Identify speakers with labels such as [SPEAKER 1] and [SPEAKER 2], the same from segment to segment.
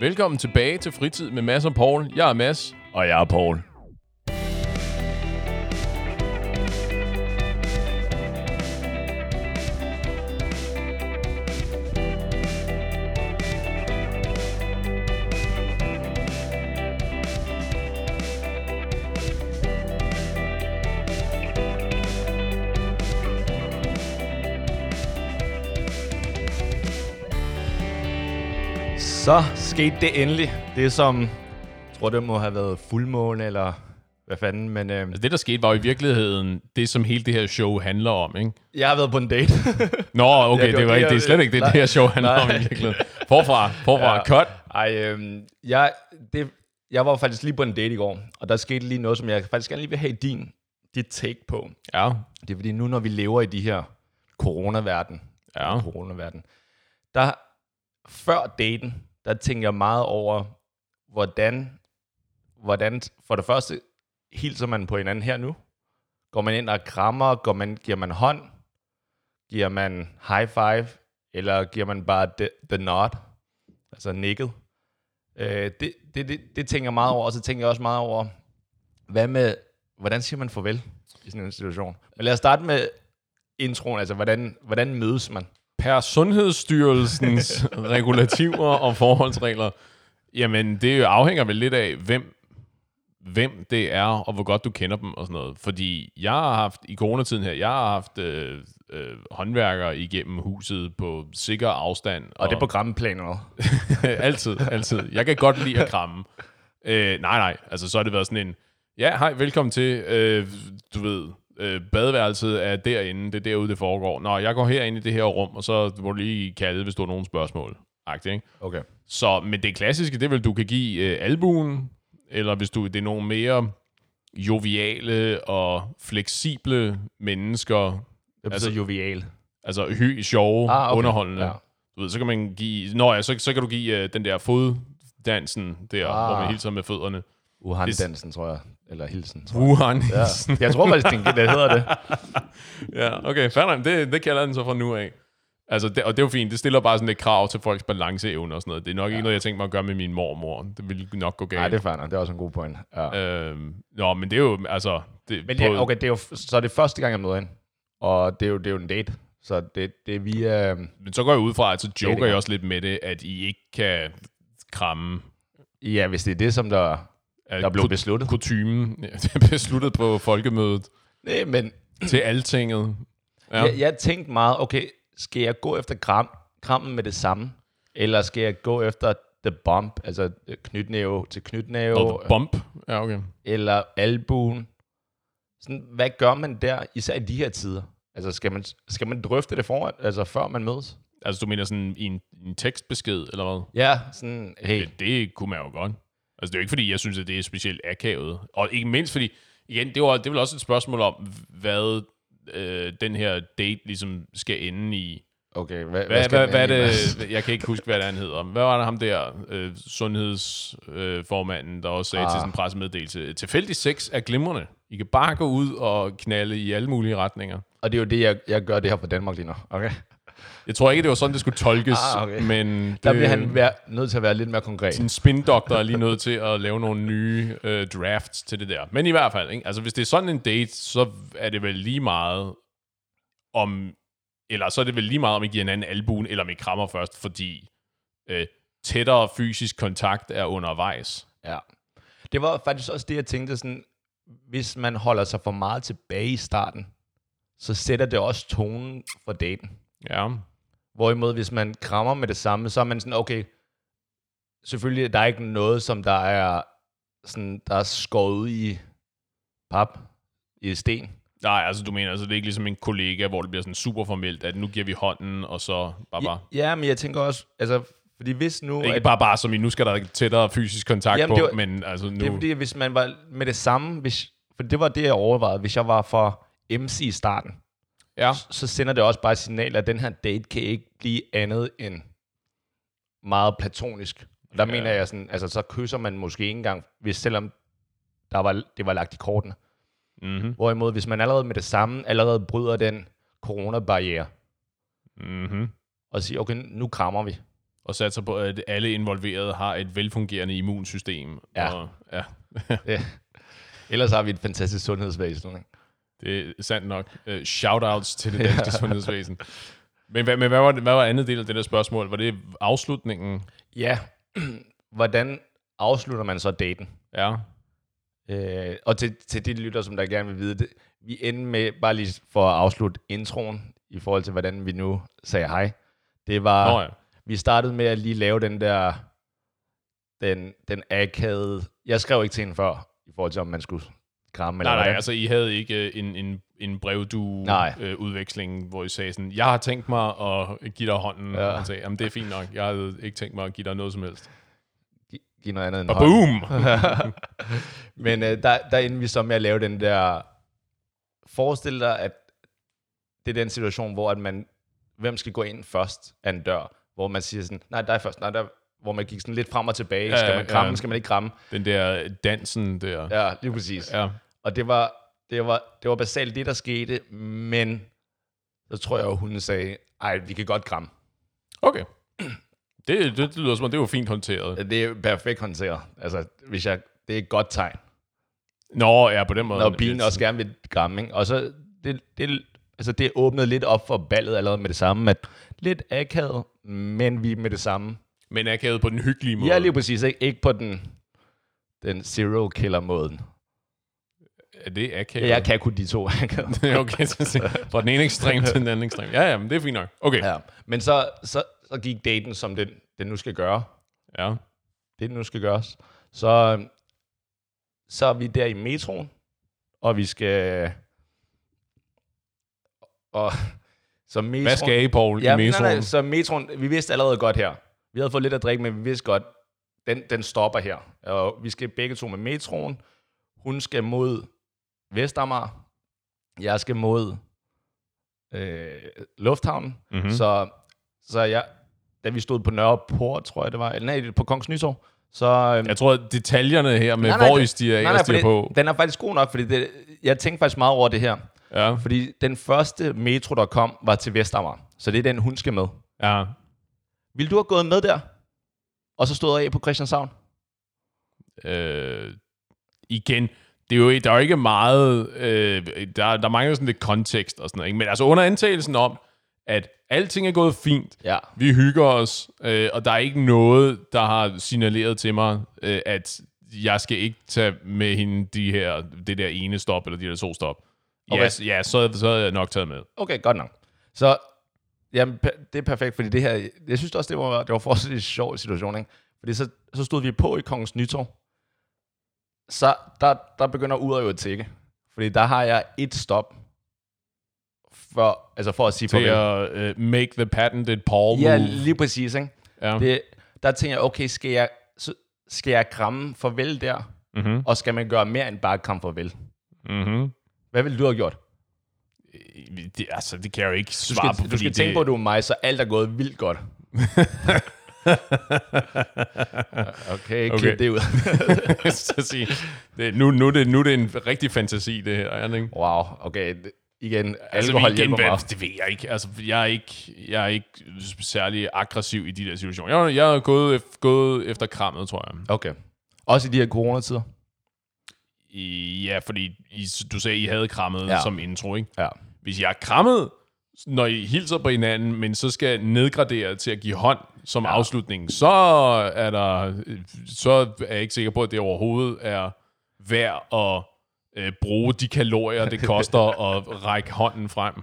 [SPEAKER 1] Velkommen tilbage til Fritid med Mads og Paul. Jeg er Mads.
[SPEAKER 2] Og jeg er Paul. Skete det endelig. Det som, jeg tror det må have været fuldmåne, eller hvad fanden, men øh,
[SPEAKER 1] Altså, det, der skete, var jo i virkeligheden det, som hele det her show handler om, ikke?
[SPEAKER 2] jeg har været på en date.
[SPEAKER 1] Nå, okay, det, var
[SPEAKER 2] gør-
[SPEAKER 1] ikke, det er slet ikke det,
[SPEAKER 2] Nej.
[SPEAKER 1] det her show handler om i
[SPEAKER 2] Nej.
[SPEAKER 1] virkeligheden. Forfra, forfra,
[SPEAKER 2] Ja.
[SPEAKER 1] cut.
[SPEAKER 2] Ej, øh, jeg, det, jeg var faktisk lige på en date i går, og der skete lige noget, som jeg faktisk gerne lige vil have din, dit take på.
[SPEAKER 1] Ja,
[SPEAKER 2] Det er fordi nu, når vi lever i de her coronaverden,
[SPEAKER 1] ja.
[SPEAKER 2] coronaverden, der før daten, der tænker jeg meget over, hvordan, hvordan for det første hilser man på hinanden her nu? Går man ind og krammer? Går man, giver man hånd? Giver man high five? Eller giver man bare the, the nod? Altså nikket? Øh, det, det, det, det tænker jeg meget over, og så tænker jeg også meget over, hvad med, hvordan siger man farvel i sådan en situation? Men lad os starte med introen, altså hvordan, hvordan mødes man?
[SPEAKER 1] Per Sundhedsstyrelsens regulativer og forholdsregler, jamen det afhænger vel lidt af, hvem, hvem det er, og hvor godt du kender dem og sådan noget. Fordi jeg har haft, i coronatiden her, jeg har haft øh, øh, håndværkere igennem huset på sikker afstand.
[SPEAKER 2] Og det er på grammeplan eller
[SPEAKER 1] altid, altid. Jeg kan godt lide at kramme. Øh, nej, nej. Altså, så har det været sådan en, ja, hej, velkommen til, øh, du ved, øh, badeværelset er derinde, det er derude, det foregår. Nå, jeg går herind i det her rum, og så må du lige kalde, hvis du har nogle spørgsmål. Agtigt, ikke?
[SPEAKER 2] Okay.
[SPEAKER 1] Så, men det klassiske, det vel, du kan give øh, albuen, eller hvis du, det er nogle mere joviale og fleksible mennesker,
[SPEAKER 2] Det
[SPEAKER 1] Altså-
[SPEAKER 2] jovial.
[SPEAKER 1] altså hy, sjove,
[SPEAKER 2] Ah, okay.
[SPEAKER 1] underholdende.
[SPEAKER 2] Ja.
[SPEAKER 1] Du ved, så kan man give... Nå ja, så, så kan du give uh, den der foddansen der, ah. hvor man
[SPEAKER 2] Ah.
[SPEAKER 1] hilser med fødderne.
[SPEAKER 2] Wuhan-dansen, tror jeg. Eller hilsen, tror jeg.
[SPEAKER 1] Wuhan.
[SPEAKER 2] Ja. Jeg tror faktisk, det, det hedder det.
[SPEAKER 1] ja, okay, nok. Det, det kalder den så fra nu af. Altså, det, og det er jo fint. Det stiller bare sådan et krav til folks balanceevne og sådan noget. Det er nok ja. ikke noget, jeg tænker mig at gøre med min mormor. Det ville nok gå galt.
[SPEAKER 2] Nej, det er nok. Det er også en god point. Ja.
[SPEAKER 1] Øhm, nå, men det er jo, altså... Det,
[SPEAKER 2] Men ja, okay, det er jo, så er det første gang, jeg møder hende. Og det er jo, det er jo en date. Så det, det er via...
[SPEAKER 1] Men så går jeg ud fra, at så joker jeg også lidt med det, at I ikke kan kramme
[SPEAKER 2] Ja, hvis det er det, som der,
[SPEAKER 1] at
[SPEAKER 2] der blev besluttet.
[SPEAKER 1] kutymen. Ja, det er besluttet på folkemødet
[SPEAKER 2] Nej, men
[SPEAKER 1] til altinget.
[SPEAKER 2] ja. jeg, jeg tænkte meget, okay, skal jeg gå efter kram, krammen med det samme? Eller skal jeg gå efter the bump, altså knytnæve til knytnæve?
[SPEAKER 1] Og bump. Ja, okay.
[SPEAKER 2] eller albuen. Sådan, hvad gør man der, især i de her tider? Altså, skal man, skal man drøfte det foran, altså før man mødes?
[SPEAKER 1] Altså, du mener sådan i en, en tekstbesked, eller hvad?
[SPEAKER 2] Ja, sådan, hey,
[SPEAKER 1] Det, det kunne man jo godt. Altså, det er jo ikke, fordi jeg synes, at det er specielt akavet. Og ikke mindst, fordi, igen, det, var, det er vel også et spørgsmål om, hvad øh, den her date ligesom skal ende i.
[SPEAKER 2] okay, hvad,
[SPEAKER 1] Hvad, hvad, hvad
[SPEAKER 2] egentlig
[SPEAKER 1] det, jeg kan ikke huske, hvad det han hedder. Hvad var det ham der, øh, sundhedsformanden, øh, der også sagde ah. til en pressemeddelelse? Tilfældig sex er glimrende. I kan bare gå ud og knalde i alle mulige retninger.
[SPEAKER 2] Og det er jo det, jeg, jeg gør det her for Danmark lige nu, okay?
[SPEAKER 1] Jeg tror ikke, det var sådan, det skulle tolkes,
[SPEAKER 2] Ah, okay.
[SPEAKER 1] men det,
[SPEAKER 2] Der bliver han vær, nødt til at være lidt mere konkret.
[SPEAKER 1] sin spindoktor er lige nødt til at lave nogle nye øh, drafts til det der. Men i hvert fald, ikke? Altså, hvis det er sådan en date, så er det vel lige meget om... Eller så er det vel lige meget, om I giver hinanden albuen, eller om I krammer først, fordi øh, tættere fysisk kontakt er undervejs.
[SPEAKER 2] Ja. Det var faktisk også det, jeg tænkte sådan, hvis man holder sig for meget tilbage i starten, så sætter det også tonen for daten.
[SPEAKER 1] Ja.
[SPEAKER 2] Hvorimod, hvis man krammer med det samme, så er man sådan, okay, selvfølgelig, der er ikke noget, som der er, sådan, der er skåret i pap, i sten.
[SPEAKER 1] Nej, altså du mener, altså det er ikke ligesom en kollega, hvor det bliver sådan super formelt, at nu giver vi hånden, og så bare bare...
[SPEAKER 2] Ja, men jeg tænker også, altså, fordi hvis nu...
[SPEAKER 1] Ikke
[SPEAKER 2] at-
[SPEAKER 1] bare bare som i, nu skal der tættere fysisk kontakt
[SPEAKER 2] Jamen,
[SPEAKER 1] på,
[SPEAKER 2] var-
[SPEAKER 1] men altså nu...
[SPEAKER 2] Det er fordi, hvis man var med det samme, hvis, for det var det, jeg overvejede, hvis jeg var for MC i starten,
[SPEAKER 1] ja.
[SPEAKER 2] så sender det også bare et signal, at den her date kan ikke blive andet end meget platonisk. Der
[SPEAKER 1] Ja.
[SPEAKER 2] ja. mener jeg sådan, altså så kysser man måske ikke engang, hvis selvom der var, det var lagt i kortene.
[SPEAKER 1] Mm-hmm.
[SPEAKER 2] Hvorimod, hvis man allerede med det samme, allerede bryder den coronabarriere,
[SPEAKER 1] Mm-hmm.
[SPEAKER 2] og siger, okay, nu krammer vi.
[SPEAKER 1] og satser på, at alle involverede har et velfungerende immunsystem.
[SPEAKER 2] Ja.
[SPEAKER 1] Og, ja.
[SPEAKER 2] Ja. Ellers har vi et fantastisk sundhedsvæsen. Ikke?
[SPEAKER 1] Det er sandt nok. Uh, shoutouts til det danske sundhedsvæsen. Men, hvad, men hvad, var, det- hvad var andet del af det der spørgsmål? Var det afslutningen?
[SPEAKER 2] Ja, hvordan afslutter man så daten?
[SPEAKER 1] Ja.
[SPEAKER 2] Øh, og til, til de lytter, som der gerne vil vide det, vi ender med, bare lige for at afslutte introen, i forhold til, hvordan vi nu sagde hej. Det var,
[SPEAKER 1] Nå ja.
[SPEAKER 2] vi startede med at lige lave den der, den, den akavede, jeg skrev ikke til hende før, i forhold til, om man skulle kramme, eller
[SPEAKER 1] Nej, nej, altså I havde ikke øh, en, en, en
[SPEAKER 2] Nej.
[SPEAKER 1] øh, udveksling, hvor I sagde sådan, jeg har tænkt mig at give dig hånden,
[SPEAKER 2] Ja.
[SPEAKER 1] og han sagde, jamen det er fint nok, jeg havde ikke tænkt mig at give dig noget som helst.
[SPEAKER 2] Gi- Giv noget andet end
[SPEAKER 1] Og
[SPEAKER 2] hånd.
[SPEAKER 1] boom!
[SPEAKER 2] Men øh, der, der endte vi så med at lave den der... Forestil dig, at det er den situation, hvor at man, hvem skal gå ind først af en dør, hvor man siger sådan, nej, dig først, nej, der, hvor man gik sådan lidt frem og tilbage. Skal man kramme,
[SPEAKER 1] ja.
[SPEAKER 2] skal man ikke kramme?
[SPEAKER 1] Den der dansen der.
[SPEAKER 2] Ja, lige præcis.
[SPEAKER 1] Ja.
[SPEAKER 2] Og det var, det, var, det var basalt det, der skete, men så tror jeg, at hun sagde, ej, vi kan godt kramme.
[SPEAKER 1] Okay. Det, det, det lyder som om, det var fint håndteret.
[SPEAKER 2] Det er perfekt håndteret. Altså, hvis jeg, det er et godt tegn.
[SPEAKER 1] Nå, ja, på den måde.
[SPEAKER 2] når pigen også gerne vil kramme, ikke? Og så, det, det, altså det åbnede lidt op for ballet allerede med det samme, at lidt akavet, men vi med det samme.
[SPEAKER 1] Men akavet på den hyggelige måde.
[SPEAKER 2] Ja, lige præcis, ikke, ikke på den, den zero killer måden.
[SPEAKER 1] Er det akavet?
[SPEAKER 2] Ja, jeg kan kun de to akavet.
[SPEAKER 1] Okay, så se. Fra den ene ekstrem til den anden ekstrem. Ja, ja, men det er fint nok. Okay. Ja.
[SPEAKER 2] Men så, så, så gik daten, som den, den nu skal gøre.
[SPEAKER 1] ja.
[SPEAKER 2] Det, den nu skal gøres. Så, så er vi der i metroen, og vi skal... Og, så metroen,
[SPEAKER 1] Hvad skal I, Paul,
[SPEAKER 2] Ja,
[SPEAKER 1] i metroen?
[SPEAKER 2] nej, nej, så metroen, vi vidste allerede godt her. Vi havde fået lidt at drikke, men vi vidste godt, den, den stopper her. Og vi skal begge to med metroen. Hun skal mod Vestamager. Jeg skal mod øh, Lufthavnen.
[SPEAKER 1] Mhm.
[SPEAKER 2] Mm-hmm. Så, så jeg, da vi stod på Nørreport, tror jeg det var, eller nej, på Kongens Nytorv, så... øhm,
[SPEAKER 1] Jeg tror, at detaljerne her med,
[SPEAKER 2] nej, nej,
[SPEAKER 1] hvor I stiger
[SPEAKER 2] nej, nej,
[SPEAKER 1] stiger på.
[SPEAKER 2] Den er faktisk god nok, fordi det, jeg tænkte faktisk meget over det her.
[SPEAKER 1] Ja,
[SPEAKER 2] Fordi den første metro, der kom, var til Vestamager. Så det er den, hun skal med.
[SPEAKER 1] ja.
[SPEAKER 2] Vil du have gået med der? Og så stået af på Christianshavn?
[SPEAKER 1] Øh, igen, det er jo, der er jo ikke meget, øh, der, der mangler sådan lidt kontekst og sådan noget, ikke? men altså under antagelsen om, at alting er gået fint,
[SPEAKER 2] Ja.
[SPEAKER 1] vi hygger os, øh, og der er ikke noget, der har signaleret til mig, øh, at jeg skal ikke tage med hende de her, det der ene stop, eller de der to stop.
[SPEAKER 2] Okay.
[SPEAKER 1] Ja, ja så, så havde jeg nok taget med.
[SPEAKER 2] Okay, godt nok. Så jamen, det er perfekt, fordi det her, jeg synes også, det var, det var forholdsvis en sjov situation, ikke? Fordi så, så stod vi på i Kongens Nytorv. Så der, der begynder uret jo at tække. Fordi der har jeg et stop for, altså for at sige
[SPEAKER 1] Til
[SPEAKER 2] farvel.
[SPEAKER 1] at uh, make the patented Paul
[SPEAKER 2] Ja,
[SPEAKER 1] move.
[SPEAKER 2] lige præcis, ikke?
[SPEAKER 1] Ja.
[SPEAKER 2] Det, der tænker jeg, okay, skal jeg, så, skal jeg kramme farvel der?
[SPEAKER 1] Mm-hmm.
[SPEAKER 2] Og skal man gøre mere end bare kramme farvel?
[SPEAKER 1] Mm-hmm.
[SPEAKER 2] Hvad ville du have gjort?
[SPEAKER 1] Det, altså, det kan jeg jo ikke
[SPEAKER 2] Du
[SPEAKER 1] svare
[SPEAKER 2] skal,
[SPEAKER 1] på,
[SPEAKER 2] du skal tænke
[SPEAKER 1] det,
[SPEAKER 2] på, at du er mig, så alt er gået vildt godt. okay, klip
[SPEAKER 1] Okay.
[SPEAKER 2] det ud.
[SPEAKER 1] så at sige, det, nu, nu, det, nu er det en rigtig fantasi, det her. Er det ikke?
[SPEAKER 2] wow, okay. det- Igen,
[SPEAKER 1] Altså,
[SPEAKER 2] alkohol
[SPEAKER 1] igen,
[SPEAKER 2] hjælper meget.
[SPEAKER 1] det ved jeg ikke. Altså, jeg er ikke, jeg er ikke særlig aggressiv i de der situationer. Jeg, jeg er gået, gået efter krammet, tror jeg.
[SPEAKER 2] Okay. Også i de her coronatider?
[SPEAKER 1] I, ja, fordi I, du sagde, I havde krammet
[SPEAKER 2] ja.
[SPEAKER 1] som intro, ikke?
[SPEAKER 2] Ja.
[SPEAKER 1] Hvis jeg er krammet, når I hilser på hinanden, men så skal nedgradere til at give hånd som ja. afslutning, så er der, så er jeg ikke sikker på, at det overhovedet er værd at øh, bruge de kalorier, det koster at række hånden frem.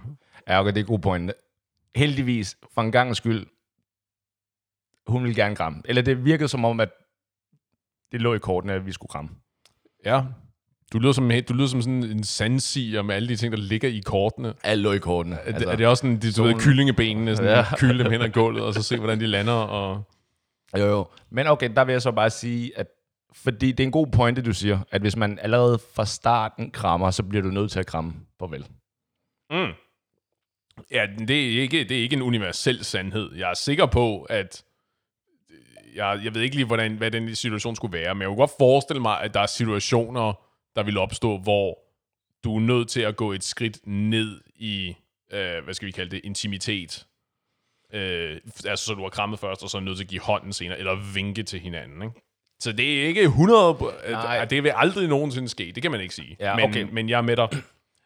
[SPEAKER 2] Ja, okay, det er en god point. Heldigvis, for en gang skyld, hun ville gerne kramme. Eller det virkede som om, at det lå i kortene, at vi skulle kramme.
[SPEAKER 1] Ja. Du lyder som, du lyder som sådan en sandsiger med alle de ting, der ligger i kortene.
[SPEAKER 2] Alt lå i kortene.
[SPEAKER 1] Altså, er, det, er det også sådan, de, du ved,
[SPEAKER 2] solen-
[SPEAKER 1] kyllingebenene, sådan,
[SPEAKER 2] ja.
[SPEAKER 1] kylde dem hen ad gulvet, og så se, hvordan de lander, og...
[SPEAKER 2] Jo, jo. Men okay, der vil jeg så bare sige, at fordi det er en god pointe, du siger, at hvis man allerede fra starten krammer, så bliver du nødt til at kramme farvel.
[SPEAKER 1] Mm. Ja, det er, ikke, det er ikke en universel sandhed. Jeg er sikker på, at jeg, jeg ved ikke lige, hvordan, hvad den situation skulle være, men jeg kunne godt forestille mig, at der er situationer, der vil opstå, hvor du er nødt til at gå et skridt ned i, øh, hvad skal vi kalde det, intimitet. Øh, altså, så du har krammet først, og så er nødt til at give hånden senere, eller vinke til hinanden, ikke? Så det er ikke 100...
[SPEAKER 2] Nej.
[SPEAKER 1] Det vil aldrig nogensinde ske. Det kan man ikke sige.
[SPEAKER 2] Ja,
[SPEAKER 1] men,
[SPEAKER 2] okay.
[SPEAKER 1] men jeg er med dig.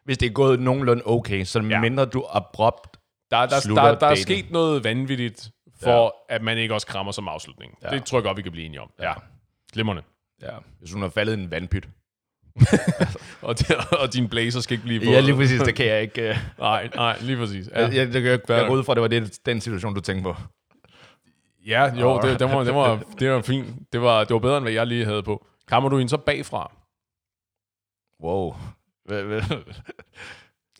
[SPEAKER 2] Hvis det er gået nogenlunde okay, så
[SPEAKER 1] Ja.
[SPEAKER 2] mindre du abrupt
[SPEAKER 1] Der, der,
[SPEAKER 2] Slutter
[SPEAKER 1] der, der er sket noget vanvittigt, for ja. at man ikke også krammer som afslutning.
[SPEAKER 2] Ja.
[SPEAKER 1] Ja. Det tror jeg godt, vi kan blive enige om. Ja. Glimrende.
[SPEAKER 2] Ja, hvis hun har faldet i en vandpyt.
[SPEAKER 1] Og, og din blazer skal ikke blive våd.
[SPEAKER 2] Ja, lige præcis, det kan jeg ikke... Uh,
[SPEAKER 1] Nej, nej, lige præcis. Ja,
[SPEAKER 2] jeg, jeg, jeg, jeg, jeg går ud fra, at det var det, den situation, du tænkte på.
[SPEAKER 1] ja jo, det, det, var, det, var, det var fint. Det var, det var bedre, end hvad jeg lige havde på. Krammer du hende så bagfra?
[SPEAKER 2] Wow.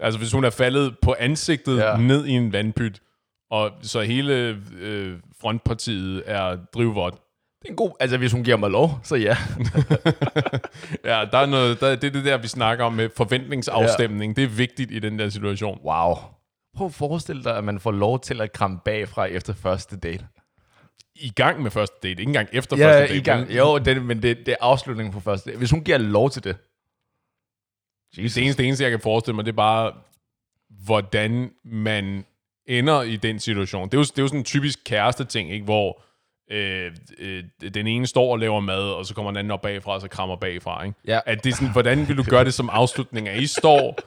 [SPEAKER 1] Altså, hvis hun er faldet på ansigtet
[SPEAKER 2] ja.
[SPEAKER 1] ned i en vandpyt, og så hele øh, frontpartiet er drivvådt.
[SPEAKER 2] Det er en god... Altså, hvis hun giver mig lov, så ja.
[SPEAKER 1] Ja, der er noget, der, det er det der, vi snakker om med forventningsafstemning. Ja. Det er vigtigt i den der situation.
[SPEAKER 2] Wow. Prøv at forestille dig, at man får lov til at kramme bagfra efter første date.
[SPEAKER 1] I gang med første date, ikke engang efter
[SPEAKER 2] Ja,
[SPEAKER 1] første date.
[SPEAKER 2] i gang. Jo, det, men det, det er afslutningen på første date. Hvis hun giver lov til det. Jesus.
[SPEAKER 1] Det eneste, det eneste, jeg kan forestille mig, det er bare, hvordan man ender i den situation. Det er jo, det er jo sådan en typisk kæreste ting, ikke? hvor øh, øh, den ene står og laver mad, og så kommer den anden op bagfra, og så krammer bagfra. Ikke?
[SPEAKER 2] Ja.
[SPEAKER 1] At det er sådan, hvordan vil du gøre det som afslutning? At I står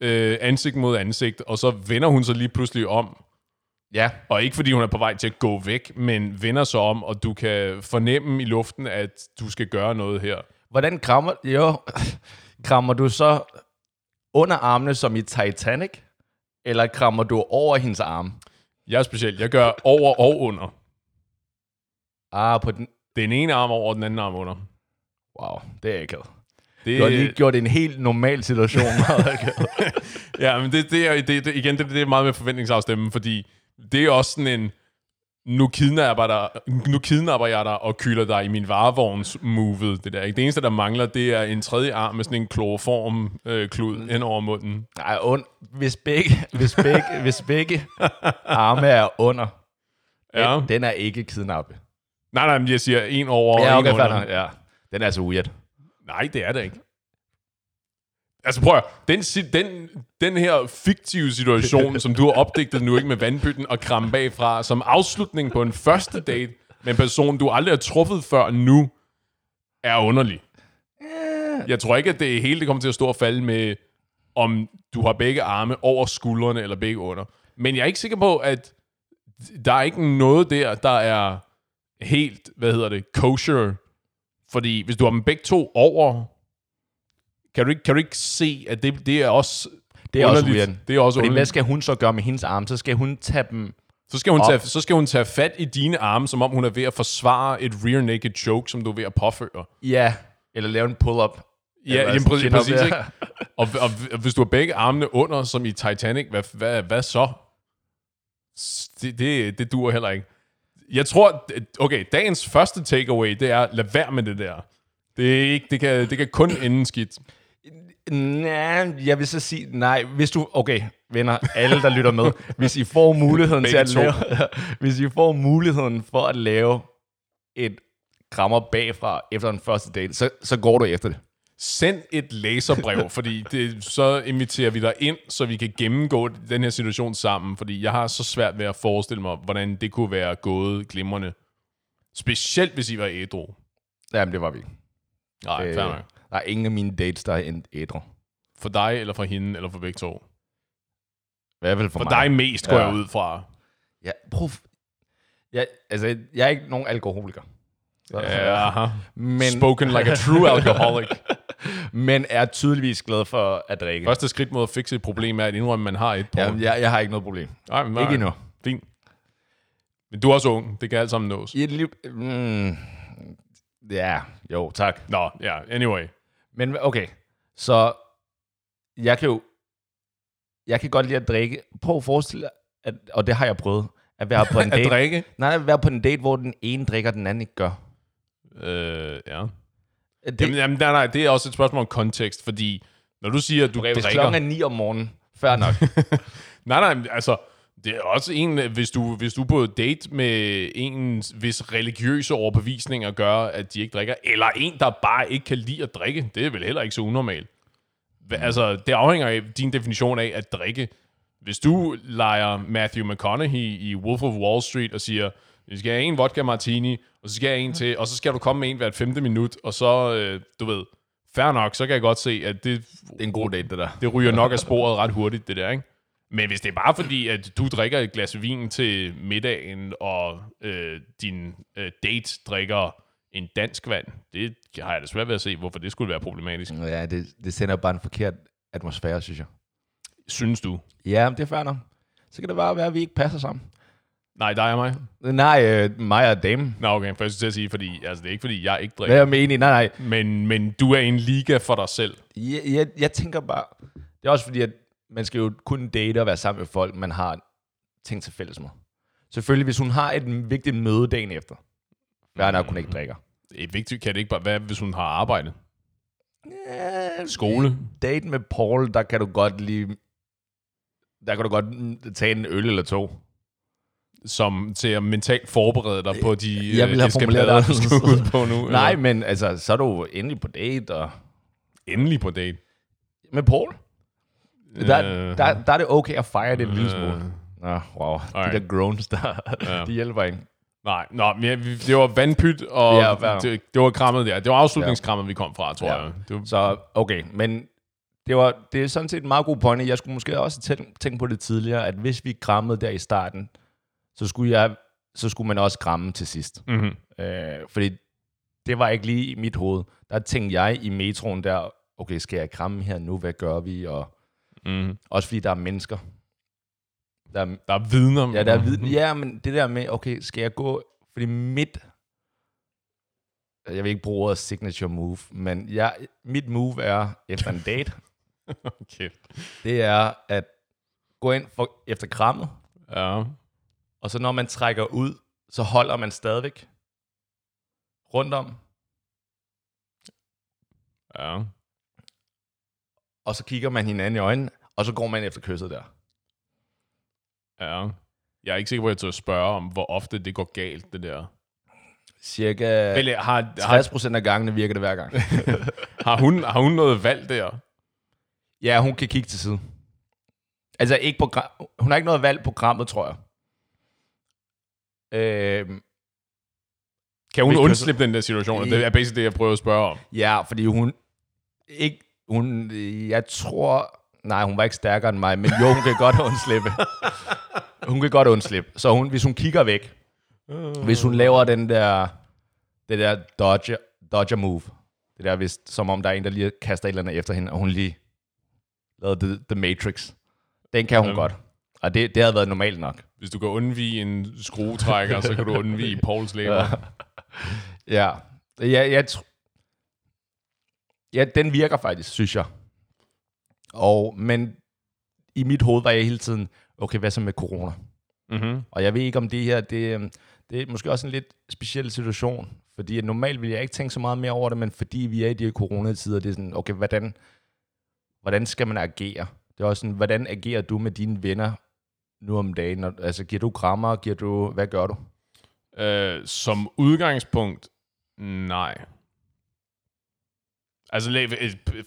[SPEAKER 1] øh, ansigt mod ansigt, og så vender hun sig lige pludselig om,
[SPEAKER 2] Ja.
[SPEAKER 1] og ikke fordi hun er på vej til at gå væk, men vender sig om, og du kan fornemme i luften, at du skal gøre noget her.
[SPEAKER 2] Hvordan krammer, jo, krammer du så under armene som i Titanic? Eller krammer du over hendes arme?
[SPEAKER 1] Jeg er speciel. Jeg gør over og under.
[SPEAKER 2] Ah, på den...
[SPEAKER 1] Den ene arm over, den anden arm under.
[SPEAKER 2] Wow, det er ikke
[SPEAKER 1] Det,
[SPEAKER 2] Du har lige gjort en helt normal situation meget akavet.
[SPEAKER 1] ja, men det, det, er, det, det, igen, det, det er meget med forventningsafstemmen, fordi det er også sådan en, nu kidnapper, dig, nu kidnapper jeg dig og kylder dig i min varevogns movet. Det, der, ikke? det eneste, der mangler, det er en tredje arm med sådan en kloroform øh, klud
[SPEAKER 2] Mm.
[SPEAKER 1] ind over munden.
[SPEAKER 2] Nej, und, hvis begge, hvis begge, hvis begge arme er under,
[SPEAKER 1] Ja.
[SPEAKER 2] den, den er ikke kidnappet.
[SPEAKER 1] Nej, nej, men jeg siger en over
[SPEAKER 2] Ja, okay,
[SPEAKER 1] en under.
[SPEAKER 2] ja. Den er altså weird.
[SPEAKER 1] Nej, det er det ikke. Altså prøv at, den, den, den her fiktive situation, som du har opdigtet nu ikke med vandpytten og kramme bagfra, som afslutning på en første date med en person, du aldrig har truffet før nu, er underlig. Jeg tror ikke, at det hele det kommer til at stå og falde med, om du har begge arme over skuldrene eller begge under. Men jeg er ikke sikker på, at der er ikke noget der, der er helt, hvad hedder det, kosher. Fordi hvis du har dem begge to over, kan du ikke, kan du ikke se, at det, det er også
[SPEAKER 2] Det er også
[SPEAKER 1] underligt.
[SPEAKER 2] weird.
[SPEAKER 1] Det er også
[SPEAKER 2] Fordi hvad skal hun så gøre med hendes arme? Så skal hun tage dem...
[SPEAKER 1] Så skal, hun
[SPEAKER 2] op?
[SPEAKER 1] tage, så skal hun tage fat i dine arme, som om hun er ved at forsvare et rear naked choke, som du er ved at påføre.
[SPEAKER 2] Ja. Eller lave en pull-up.
[SPEAKER 1] Ja, jamen,
[SPEAKER 2] sådan
[SPEAKER 1] præcis, præcis ikke? Og, og, og hvis du har begge armene under, som i Titanic, hvad, hvad, hvad så? Det, det, det duer heller ikke. Jeg tror, okay, dagens første takeaway, det er, lad være med det der. Det, er ikke, det, kan, det kan kun ende skidt.
[SPEAKER 2] Nej, jeg vil så sige, nej, hvis du, okay, venner, alle der lytter med, hvis I får muligheden til at lave, hvis I får muligheden for at lave et krammer bagfra efter en første date, så, så går du efter det.
[SPEAKER 1] Send et læserbrev, fordi det, så inviterer vi dig ind, så vi kan gennemgå den her situation sammen, fordi jeg har så svært ved at forestille mig, hvordan det kunne være gået glimrende. Specielt hvis I var ædru.
[SPEAKER 2] Jamen, det var vi.
[SPEAKER 1] Nej, øh, fair nok.
[SPEAKER 2] der er ingen af mine dates, der er endt ædru.
[SPEAKER 1] For dig, eller for hende, eller for begge to?
[SPEAKER 2] I hvert fald for,
[SPEAKER 1] For
[SPEAKER 2] mig.
[SPEAKER 1] dig mest, går
[SPEAKER 2] Ja.
[SPEAKER 1] jeg ud fra.
[SPEAKER 2] Ja, prøv. Jeg, altså, jeg er ikke nogen alkoholiker. Så,
[SPEAKER 1] Ja,
[SPEAKER 2] men,
[SPEAKER 1] spoken like a true alcoholic.
[SPEAKER 2] men er tydeligvis glad for at drikke.
[SPEAKER 1] Første skridt mod at fikse et problem er at indrømme, at man har et problem.
[SPEAKER 2] Ja, jeg, jeg har ikke noget problem.
[SPEAKER 1] Nej, men, nej,
[SPEAKER 2] Ikke endnu.
[SPEAKER 1] Fint. Men du er også ung. Det kan alt sammen nås.
[SPEAKER 2] I et liv... Mm, ja, jo, tak.
[SPEAKER 1] Nå, ja, anyway.
[SPEAKER 2] Men okay, så jeg kan jo... Jeg kan godt lide at drikke. Prøv at forestille dig, at, og det har jeg prøvet, at være på en
[SPEAKER 1] At
[SPEAKER 2] date.
[SPEAKER 1] drikke?
[SPEAKER 2] Nej, at være på en date, hvor den ene drikker, den anden ikke gør.
[SPEAKER 1] Øh, ja.
[SPEAKER 2] Det,
[SPEAKER 1] Jamen, jamen, nej, nej, det er også et spørgsmål om kontekst, fordi når du siger, at du
[SPEAKER 2] okay, hvis
[SPEAKER 1] drikker...
[SPEAKER 2] klokken er 9 om morgenen, fair nok.
[SPEAKER 1] Nej, nej, altså, det er også en, hvis du, hvis du på date med en, hvis religiøse overbevisninger gør, at de ikke drikker, eller en, der bare ikke kan lide at drikke, det er vel heller ikke så unormalt. Hva- Altså, det afhænger af din definition af at drikke. hvis du leger Matthew McConaughey i Wolf of Wall Street og siger, vi skal have en vodka martini, og så skal jeg have en til, og så skal du komme med en hvert femte minut, og så, øh, du ved, fair nok, så kan jeg godt se, at det,
[SPEAKER 2] Det er en god date, det der.
[SPEAKER 1] det ryger nok af sporet ret hurtigt, det der, ikke? Men hvis det er bare fordi, at du drikker et glas vin til middagen, og øh, din øh, date drikker en dansk vand, det har jeg da svært ved at se, hvorfor det skulle være problematisk.
[SPEAKER 2] Ja, det, det sender bare en forkert atmosfære, synes jeg.
[SPEAKER 1] Synes du?
[SPEAKER 2] Ja, men det er fair nok. Så kan det bare være, at vi ikke passer sammen.
[SPEAKER 1] Nej, dig og mig?
[SPEAKER 2] Nej, øh, mig og Dame.
[SPEAKER 1] Nå, okay, for jeg skulle til at sige, fordi, altså, det er ikke fordi, jeg ikke
[SPEAKER 2] Hvad
[SPEAKER 1] drikker,
[SPEAKER 2] er jeg menig? Nej, nej.
[SPEAKER 1] men, men du er en liga for dig selv.
[SPEAKER 2] Jeg, jeg, jeg tænker bare... Det er også fordi, at man skal jo kun date og være sammen med folk, man har ting til fælles med. Selvfølgelig, hvis hun har et vigtigt møde dagen efter, hvad nok hun ikke drikker.
[SPEAKER 1] Det er vigtigt, kan det ikke bare være, hvis hun har arbejde?
[SPEAKER 2] Ja,
[SPEAKER 1] Skole?
[SPEAKER 2] Date med Paul, der kan du godt lige... Der kan du godt mm, tage en øl eller to.
[SPEAKER 1] Som til at mentalt forberede dig på de
[SPEAKER 2] Jeg have
[SPEAKER 1] øh,
[SPEAKER 2] formuleret
[SPEAKER 1] eskapader,
[SPEAKER 2] det
[SPEAKER 1] du skal ud på nu.
[SPEAKER 2] Nej,
[SPEAKER 1] eller?
[SPEAKER 2] men altså, så er du endelig på date og...
[SPEAKER 1] Endelig på date.
[SPEAKER 2] Med Paul? Der,
[SPEAKER 1] Øh,
[SPEAKER 2] der, der er det okay at fejre det en lille smule.
[SPEAKER 1] øh,
[SPEAKER 2] Nå, wow.
[SPEAKER 1] alright.
[SPEAKER 2] De der groans, der,
[SPEAKER 1] Ja.
[SPEAKER 2] de hjælper ikke.
[SPEAKER 1] Nej, nå, men ja, det var vandpyt, og
[SPEAKER 2] Ja,
[SPEAKER 1] ja, det, det var krammet der. Det var afslutningskrammet, vi kom fra, tror
[SPEAKER 2] Ja.
[SPEAKER 1] jeg. Det var,
[SPEAKER 2] Så okay, men det, var, det er sådan set en meget god pointe. Jeg skulle måske også tænke, tænke på det tidligere, at hvis vi krammede der i starten, så skulle, jeg, så skulle man også kramme til sidst.
[SPEAKER 1] mm-hmm.
[SPEAKER 2] Øh, fordi det var ikke lige i mit hoved. Der tænkte jeg i metroen der, okay, skal jeg kramme her nu? Hvad gør vi? Og
[SPEAKER 1] Mm-hmm.
[SPEAKER 2] også fordi der er mennesker. Der er,
[SPEAKER 1] Der er vidner.
[SPEAKER 2] ja, der er viden. Ja, men det der med, okay, skal jeg gå... Fordi mit... Jeg vil ikke bruge ordet signature move, men jeg, mit move er efter en date,
[SPEAKER 1] Okay.
[SPEAKER 2] det er at gå ind for, efter krammet,
[SPEAKER 1] Ja.
[SPEAKER 2] Og så når man trækker ud, så holder man stadigvæk rundt om,
[SPEAKER 1] Ja.
[SPEAKER 2] og så kigger man hinanden i øjnene, og så går man efter kysset der.
[SPEAKER 1] Ja. Jeg er ikke sikker på, at jeg tør spørge om, hvor ofte det går galt, det der.
[SPEAKER 2] Cirka
[SPEAKER 1] øh, har, har,
[SPEAKER 2] 60 af gangene virker det hver gang.
[SPEAKER 1] har, hun, har hun noget valg der?
[SPEAKER 2] ja, hun kan kigge til side. Altså ikke på hun har ikke noget valg på programmet, tror jeg. Øhm,
[SPEAKER 1] Kan hun undslippe den der situation? Det er basically det, jeg prøver at spørge om.
[SPEAKER 2] ja, fordi hun ikke hun jeg tror nej, hun var ikke stærkere end mig, men jo, hun kan godt undslippe. Hun kan godt undslippe. Så hun, hvis hun kigger væk, hvis hun laver den der det der dodger, dodger move, det der hvis, som om der er en, der lige kaster et eller andet efter hende, og hun lige lavede The, the Matrix. Den kan hun
[SPEAKER 1] Øhm.
[SPEAKER 2] godt. Og det, det havde været normalt nok.
[SPEAKER 1] Hvis du kan undvige en skruetrækker, så kan du undvige Pauls læber.
[SPEAKER 2] Ja. Ja, jeg tr- ja, den virker faktisk, synes jeg. Og, men i mit hoved var jeg hele tiden, okay, hvad så med corona?
[SPEAKER 1] Mm-hmm.
[SPEAKER 2] Og jeg ved ikke, om det her, det, øhm, det er måske også en lidt speciel situation. Fordi normalt vil jeg ikke tænke så meget mere over det, men fordi vi er i de her coronatider, det er sådan, okay, hvordan, hvordan skal man agere? Det er også sådan, hvordan agerer du med dine venner nu om dagen? Altså, giver du krammer? Giver du, hvad gør du?
[SPEAKER 1] Øh, som udgangspunkt, nej. Altså,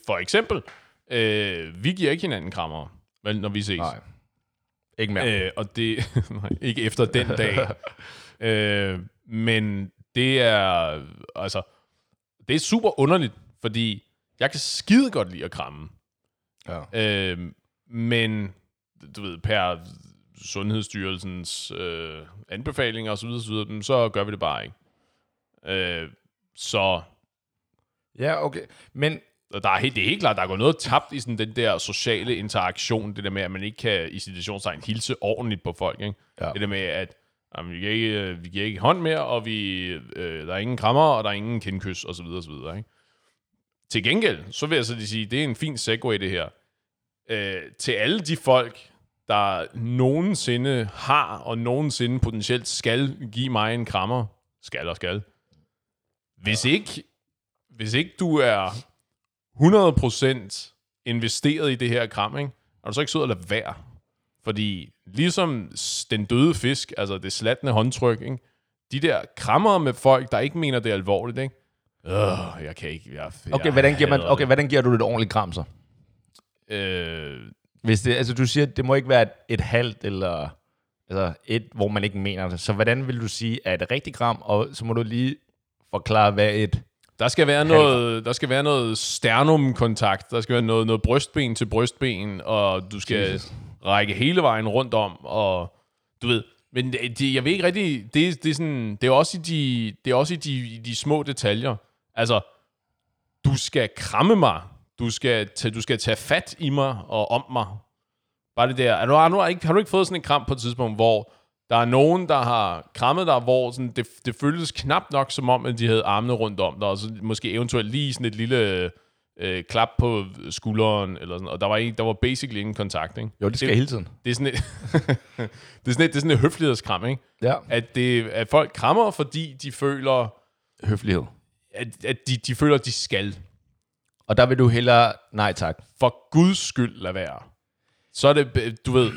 [SPEAKER 1] for eksempel, øh, vi giver ikke hinanden krammer, vel, når vi ses.
[SPEAKER 2] Nej. Ikke mere.
[SPEAKER 1] Øh, og det, nej, ikke efter den dag. øh, men det er, altså, det er super underligt, fordi jeg kan skide godt lide at kramme.
[SPEAKER 2] Ja.
[SPEAKER 1] Øh, men, du ved, per Sundhedsstyrelsens øh, anbefalinger osv., så, videre, så gør vi det bare ikke. Øh, så
[SPEAKER 2] Ja, okay. Men
[SPEAKER 1] der er helt, det er helt klart, der er gået noget tabt i sådan den der sociale interaktion, det der med, at man ikke kan i situationstegn hilse ordentligt på folk. Ikke?
[SPEAKER 2] Ja.
[SPEAKER 1] Det der med, at jamen, vi, giver ikke, øh, vi giver ikke hånd mere, og vi, øh, der er ingen krammer, og der er ingen kindkys, osv. osv. Ikke? Til gengæld, så vil jeg så lige sige, det er en fin segue, det her. Øh, til alle de folk, der nogensinde har, og nogensinde potentielt skal give mig en krammer, skal og skal. Hvis ikke, hvis ikke du er 100% investeret i det her kram, ikke? er du så ikke sød at lade være? Fordi ligesom den døde fisk, altså det slatne håndtryk, ikke? de der krammer med folk, der ikke mener det er alvorligt, ikke? Øh, jeg kan ikke. Jeg,
[SPEAKER 2] okay,
[SPEAKER 1] jeg
[SPEAKER 2] hvordan giver, man, okay, hvordan giver du et ordentligt kram så?
[SPEAKER 1] det. Øh,
[SPEAKER 2] Hvis det, altså du siger, at det må ikke være et, et halvt eller altså et, hvor man ikke mener det. Så hvordan vil du sige, at et rigtigt gram, og så må du lige forklare, hvad et...
[SPEAKER 1] Der skal være noget, der skal være noget sternumkontakt, der skal være noget, noget brystben til brystben, og du skal Jesus. række hele vejen rundt om, og du ved, men det, jeg ved ikke rigtig, det, det, er sådan, det er også i de, det er også i de, de små detaljer. Altså, du skal kramme mig, du skal, tage, du skal tage fat i mig og om mig. Bare det der. Er du, har, du ikke, har du ikke fået sådan en kram på et tidspunkt, hvor der er nogen, der har krammet dig, hvor sådan, det, det føltes knap nok som om, at de havde armene rundt om dig, og så måske eventuelt lige sådan et lille øh, klap på skulderen, eller sådan, og der var, ikke, der var basically ingen kontakt, ikke?
[SPEAKER 2] Jo, det skal det, hele tiden.
[SPEAKER 1] Det er sådan et, det er sådan et, det er sådan et høflighedskram, ikke?
[SPEAKER 2] Ja.
[SPEAKER 1] At, det, at folk krammer, fordi de føler,
[SPEAKER 2] Høflighed.
[SPEAKER 1] at, at de, de føler, at de skal.
[SPEAKER 2] Og der vil du hellere, nej tak.
[SPEAKER 1] For guds skyld lad være. Så er det, du ved,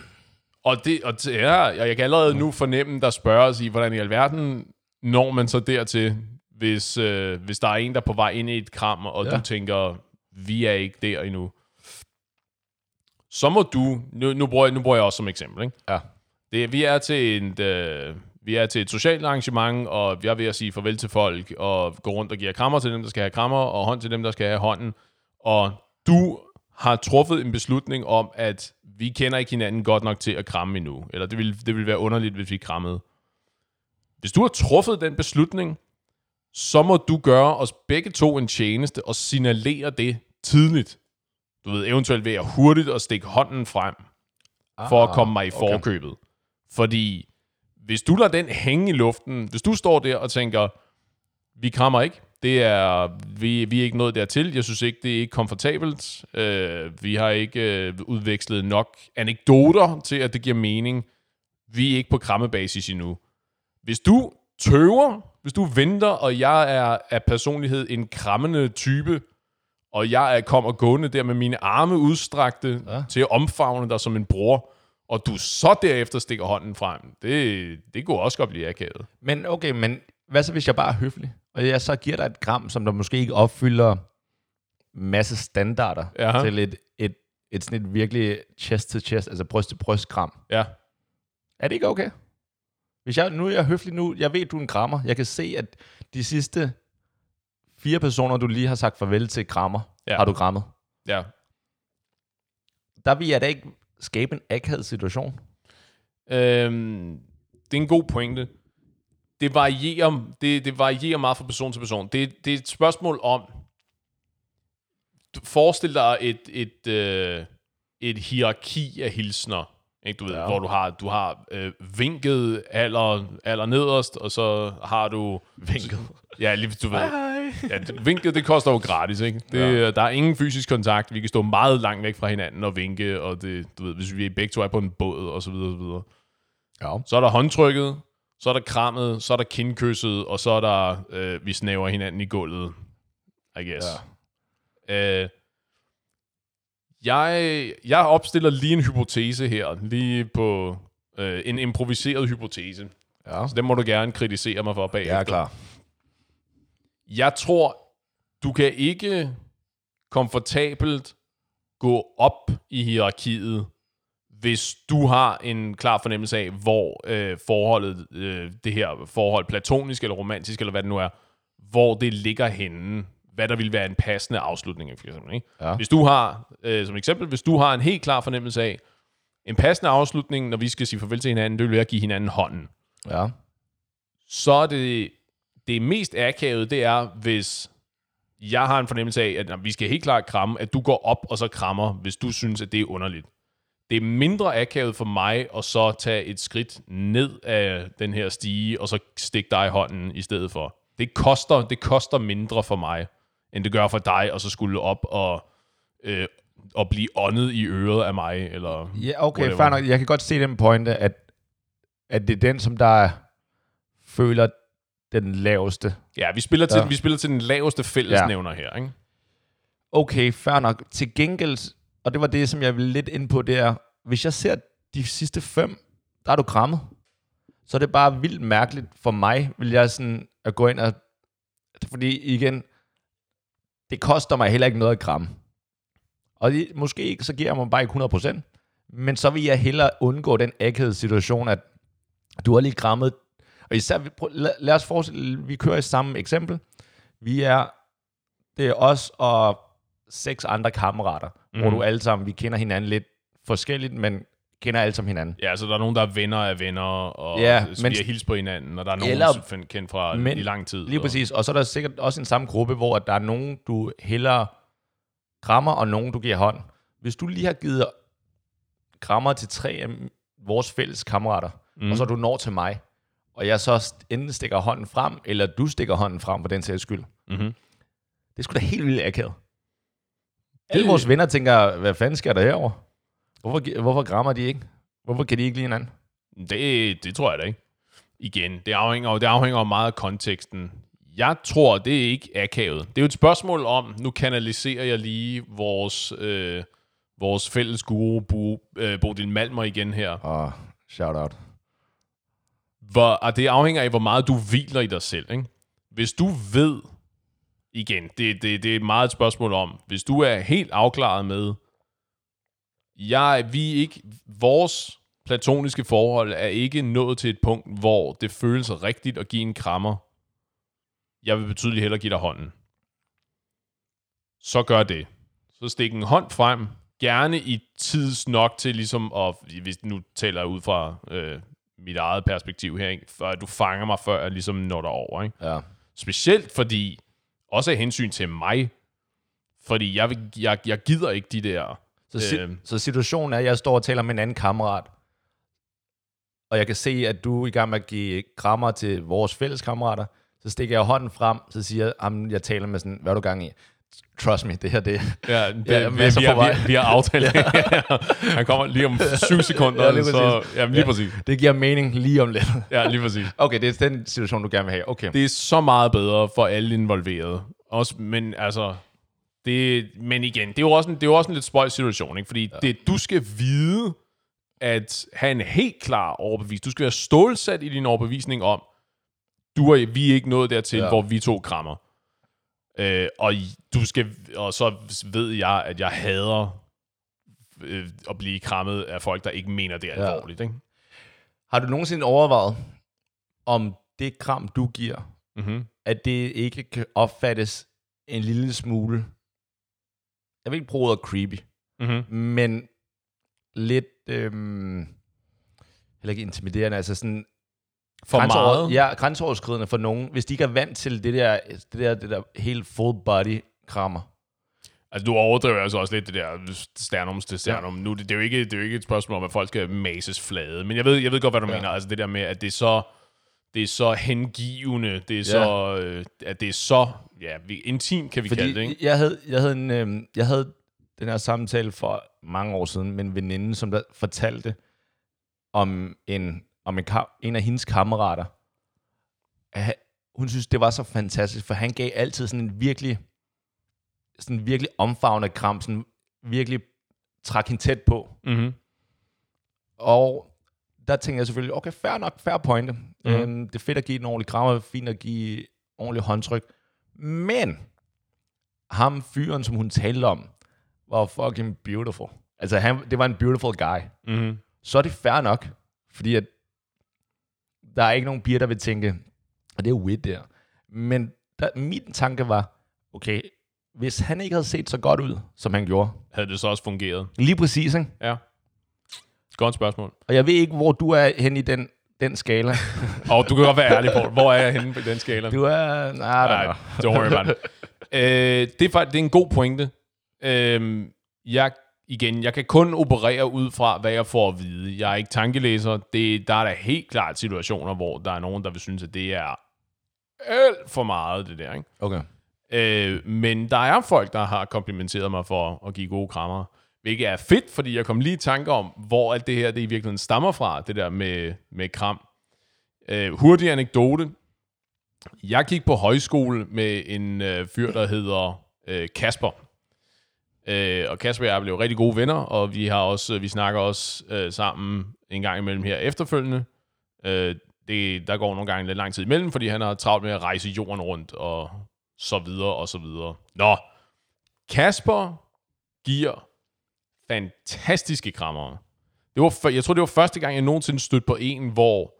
[SPEAKER 1] og det, og det er, og jeg kan allerede nu fornemme, der spørger os i, hvordan i alverden når man så dertil, hvis, øh, hvis der er en, der er på vej ind i et kram, og ja. du tænker, vi er ikke der endnu. Så må du, nu, nu, bruger, jeg, nu bruger jeg også som eksempel, ikke?
[SPEAKER 2] Ja.
[SPEAKER 1] Det, vi er til et, øh, vi er til et socialt arrangement, og jeg er ved at sige farvel til folk, og gå rundt og give krammer til dem, der skal have krammer, og hånd til dem, der skal have hånden. Og du har truffet en beslutning om, at vi kender ikke hinanden godt nok til at kramme endnu. Eller det ville, det ville være underligt, hvis vi krammede. Hvis du har truffet den beslutning, så må du gøre os begge to en tjeneste og signalere det tidligt. Du ved, eventuelt ved at hurtigt at stikke hånden frem, ah, for at ah, komme mig i forkøbet. Okay. Fordi hvis du lader den hænge i luften, hvis du står der og tænker, vi krammer ikke, det er, vi, vi er ikke nået dertil. Jeg synes ikke, det er ikke komfortabelt. Uh, vi har ikke uh, udvekslet nok anekdoter til, at det giver mening. Vi er ikke på krammebasis endnu. Hvis du tøver, hvis du venter, og jeg er af personlighed en krammende type, og jeg er kommer gående der med mine arme udstrakte ja. til at omfavne dig som en bror, og du så derefter stikker hånden frem, det, det kunne også godt blive akavet.
[SPEAKER 2] Men okay, men hvad så hvis jeg bare er høflig, og jeg så giver dig et gram, som der måske ikke opfylder masse standarder ja. til et, et, et sådan et virkelig chest-to-chest, altså bryst-til-bryst gram.
[SPEAKER 1] Ja.
[SPEAKER 2] Er det ikke okay? Hvis jeg, nu er jeg høflig nu, jeg ved, du er en krammer. Jeg kan se, at de sidste fire personer, du lige har sagt farvel til krammer, ja. har du krammet.
[SPEAKER 1] Ja.
[SPEAKER 2] Der vil jeg da ikke skabe en akavet situation.
[SPEAKER 1] Øhm, det er en god pointe. Det varierer, det, det varierer meget fra person til person. Det, det er et spørgsmål om, forestil dig et, et, øh, et hierarki af hilsner. Ikke, du ved, ja. hvor du har, du har øh, vinket aller, aller nederst, og så har du...
[SPEAKER 2] Vinket?
[SPEAKER 1] Ja, lige, du ved. Ja, vinket, det koster jo gratis, ikke? Det, ja. Der er ingen fysisk kontakt. Vi kan stå meget langt væk fra hinanden og vinke, og det, du ved, hvis vi begge to er på en båd, og så videre, og så videre. Ja. Så er der håndtrykket, så er der krammet, så er der kindkysset, og så er der, øh, vi snæver hinanden i gulvet, I guess. Ja. Øh, jeg, jeg opstiller lige en hypotese her, lige på øh, en improviseret hypotese. Ja. Så den må du gerne kritisere mig for bagefter.
[SPEAKER 2] Er klar.
[SPEAKER 1] Jeg tror, du kan ikke komfortabelt gå op i hierarkiet, hvis du har en klar fornemmelse af, hvor øh, forholdet, øh, det her forhold, platonisk eller romantisk, eller hvad det nu er, hvor det ligger henne hvad der vil være en passende afslutning. For eksempel, ikke? Ja. Hvis du har, øh, som eksempel, hvis du har en helt klar fornemmelse af, en passende afslutning, når vi skal sige farvel til hinanden, det vil være at give hinanden hånden.
[SPEAKER 2] Ja.
[SPEAKER 1] Så er det, det mest akavet, det er, hvis jeg har en fornemmelse af, at vi skal helt klart kramme, at du går op og så krammer, hvis du synes, at det er underligt. Det er mindre akavet for mig at så tage et skridt ned af den her stige, og så stikke dig i hånden i stedet for. Det koster, det koster mindre for mig end det gør for dig, og så skulle op og, øh, og blive åndet i øret af mig, eller
[SPEAKER 2] Ja, okay, fair nok. Jeg kan godt se den pointe, at, at det er den, som der føler den laveste.
[SPEAKER 1] Ja, vi spiller til, ja. vi spiller til den laveste fællesnævner ja. her, ikke?
[SPEAKER 2] Okay, fair nok. Til gengæld, og det var det, som jeg ville lidt ind på, det er, hvis jeg ser de sidste fem, der er du krammet. Så er det bare vildt mærkeligt for mig, vil jeg sådan at gå ind og... Fordi igen, det koster mig heller ikke noget at kramme. Og det, måske så giver jeg mig bare ikke 100%. Men så vil jeg hellere undgå den akavede situation, at du har lige krammet, og især, vi- prøv- lad, lad os forestille, vi kører i samme eksempel. Vi er, det er os og seks andre kammerater, mm. hvor
[SPEAKER 1] Mhm.
[SPEAKER 2] du alle sammen, vi kender hinanden lidt forskelligt, men kender alle sammen hinanden.
[SPEAKER 1] Ja, så der er nogen, der er venner af venner, og
[SPEAKER 2] Ja,
[SPEAKER 1] ja,
[SPEAKER 2] men-
[SPEAKER 1] vi har hils på hinanden, og der er nogen,
[SPEAKER 2] Eller-
[SPEAKER 1] som kendt fra
[SPEAKER 2] men-
[SPEAKER 1] i lang tid.
[SPEAKER 2] Lige
[SPEAKER 1] og,
[SPEAKER 2] præcis. Og så er der sikkert også en samme gruppe, hvor der er nogen, du hellere krammer, og nogen, du giver hånd. Hvis du lige har givet krammer til tre af vores fælles kammerater, mm. og så du når til mig, og jeg så enten stikker hånden frem, eller du stikker hånden frem for den sags skyld.
[SPEAKER 1] Mm-hmm.
[SPEAKER 2] Det er sgu da helt vildt akavet. Alle vores venner tænker, hvad fanden sker der herover? Hvorfor, hvorfor krammer de ikke? Hvorfor kan de ikke lide hinanden?
[SPEAKER 1] Det, det tror jeg da ikke. Igen, det afhænger, det afhænger meget af konteksten. Jeg tror, det er ikke akavet. Det er jo et spørgsmål om, nu kanaliserer jeg lige vores, øh, vores fælles guru, Bo, øh, Bodil Malmer igen her.
[SPEAKER 2] Åh, oh, shout out.
[SPEAKER 1] Hvor, og det afhænger af, hvor meget du hviler i dig selv. Ikke? Hvis du ved, igen, det, det, det er meget et spørgsmål om, hvis du er helt afklaret med, jeg, vi ikke, vores platoniske forhold er ikke nået til et punkt, hvor det føles rigtigt at give en krammer. Jeg vil betydeligt hellere give dig hånden. Så gør det. Så stik en hånd frem, gerne i tids nok til ligesom at, hvis nu taler jeg ud fra øh, mit eget perspektiv her, ikke? for du fanger mig, før jeg ligesom når derover. Ikke?
[SPEAKER 2] Ja.
[SPEAKER 1] Specielt fordi, også af hensyn til mig, fordi jeg, jeg, jeg gider ikke de der...
[SPEAKER 2] Så, si-
[SPEAKER 1] Øhm.
[SPEAKER 2] så situationen er, at jeg står og taler med en anden kammerat, og jeg kan se, at du er i gang med at give krammer til vores fælles kammerater. Så stikker jeg hånden frem, så siger jeg, "Jamen, jeg taler med sådan, hvad er du gang i? Trust me, det her, det
[SPEAKER 1] Ja, det,
[SPEAKER 2] Ja,
[SPEAKER 1] vi, vi, har, vi, vi har aftalt det. Han kommer lige om syv sekunder,
[SPEAKER 2] Ja, lige
[SPEAKER 1] så...
[SPEAKER 2] præcis.
[SPEAKER 1] Ja, lige
[SPEAKER 2] Ja.
[SPEAKER 1] præcis.
[SPEAKER 2] det giver mening lige om lidt.
[SPEAKER 1] Ja, lige præcis.
[SPEAKER 2] Okay, det er den situation, du gerne vil have. Okay.
[SPEAKER 1] Det er så meget bedre for alle involverede. Også, men altså... Det, men igen, det er jo også en, det er jo også en lidt spøjs situation, ikke? Fordi ja. det, du skal vide, at have en helt klar overbevisning. Du skal være stålsat i din overbevisning om, du og vi er ikke nået dertil,
[SPEAKER 2] ja.
[SPEAKER 1] hvor vi to krammer. Øh, og du skal, og så ved jeg, at jeg hader øh, at blive krammet af folk, der ikke mener det er
[SPEAKER 2] Ja.
[SPEAKER 1] alvorligt. Ikke?
[SPEAKER 2] Har du nogensinde overvejet, om det kram, du giver,
[SPEAKER 1] Mm-hmm.
[SPEAKER 2] at det ikke kan opfattes en lille smule, jeg vil ikke bruge ordet creepy,
[SPEAKER 1] Mm-hmm.
[SPEAKER 2] men lidt, øhm, heller ikke intimiderende, altså sådan
[SPEAKER 1] For
[SPEAKER 2] grænseover-
[SPEAKER 1] meget?
[SPEAKER 2] Ja, grænseoverskridende for nogen, hvis de ikke er vant til det der, det der, det der helt full body krammer.
[SPEAKER 1] Altså, du overdriver altså også lidt det der sternums til sternum. Ja. Nu, det, det, er jo ikke, det er jo ikke et spørgsmål om, at folk skal mases flade. Men jeg ved, jeg ved godt, hvad du
[SPEAKER 2] Ja.
[SPEAKER 1] mener. Altså det der med, at det er så, det er så hengivende. Det er
[SPEAKER 2] Ja.
[SPEAKER 1] så, øh, at det er så ja, vi, intimt, kan vi kalde det,
[SPEAKER 2] Fordi
[SPEAKER 1] ikke?
[SPEAKER 2] jeg havde, jeg, havde en, øhm, jeg havde den her samtale for mange år siden med en veninde, som der fortalte om en, om en, ka- en af hendes kammerater. At han- Hun synes, det var så fantastisk, for han gav altid sådan en virkelig, sådan en virkelig omfavnende kram, sådan virkelig trak hende tæt på.
[SPEAKER 1] Mm-hmm.
[SPEAKER 2] Og der tænkte jeg selvfølgelig, okay, fair nok, fair pointe. Mm. Øhm, det er fedt at give en ordentlig krammer, fint at give ordentlig håndtryk. Men ham fyren, som hun talte om, var fucking beautiful. Altså, han, det var en beautiful guy.
[SPEAKER 1] Mm-hmm.
[SPEAKER 2] Så er det fair nok, fordi at der er ikke nogen piger, der vil tænke, og det er weird der. Men der, min tanke var, okay, hvis han ikke havde set så godt ud, som han gjorde,
[SPEAKER 1] Havde det så også fungeret?
[SPEAKER 2] lige præcis, ikke?
[SPEAKER 1] Ja. Godt spørgsmål.
[SPEAKER 2] Og jeg ved ikke, hvor du er hen i den, den skala.
[SPEAKER 1] Og du kan godt være ærlig på, hvor er jeg henne på den skala?
[SPEAKER 2] Du er... Nej,
[SPEAKER 1] Nej,
[SPEAKER 2] nej.
[SPEAKER 1] don't worry about it. øh, det, er, faktisk- det er en god pointe. Øh, jeg, igen, jeg kan kun operere ud fra, hvad jeg får at vide. Jeg er ikke tankelæser. Det, der er der helt klart situationer, hvor der er nogen, der vil synes, at det er alt for meget, det der. Ikke?
[SPEAKER 2] Okay.
[SPEAKER 1] Øh, men der er folk, der har komplimenteret mig for at give gode krammer. Hvilket er fedt, fordi jeg kom lige i tanke om, hvor alt det her det i virkeligheden stammer fra, det der med, med kram. Øh, hurtig anekdote. Jeg gik på højskole med en øh, fyr, der hedder øh, Kasper. Øh, og Kasper og jeg blev rigtig gode venner, og vi har også vi snakker også øh, sammen en gang imellem her efterfølgende. Øh, det, der går nogle gange lidt lang tid imellem, fordi han har travlt med at rejse jorden rundt, og så videre, og så videre. Nå, Kasper giver fantastiske krammer. Det var, jeg tror, det var første gang, jeg nogensinde stødte på en, hvor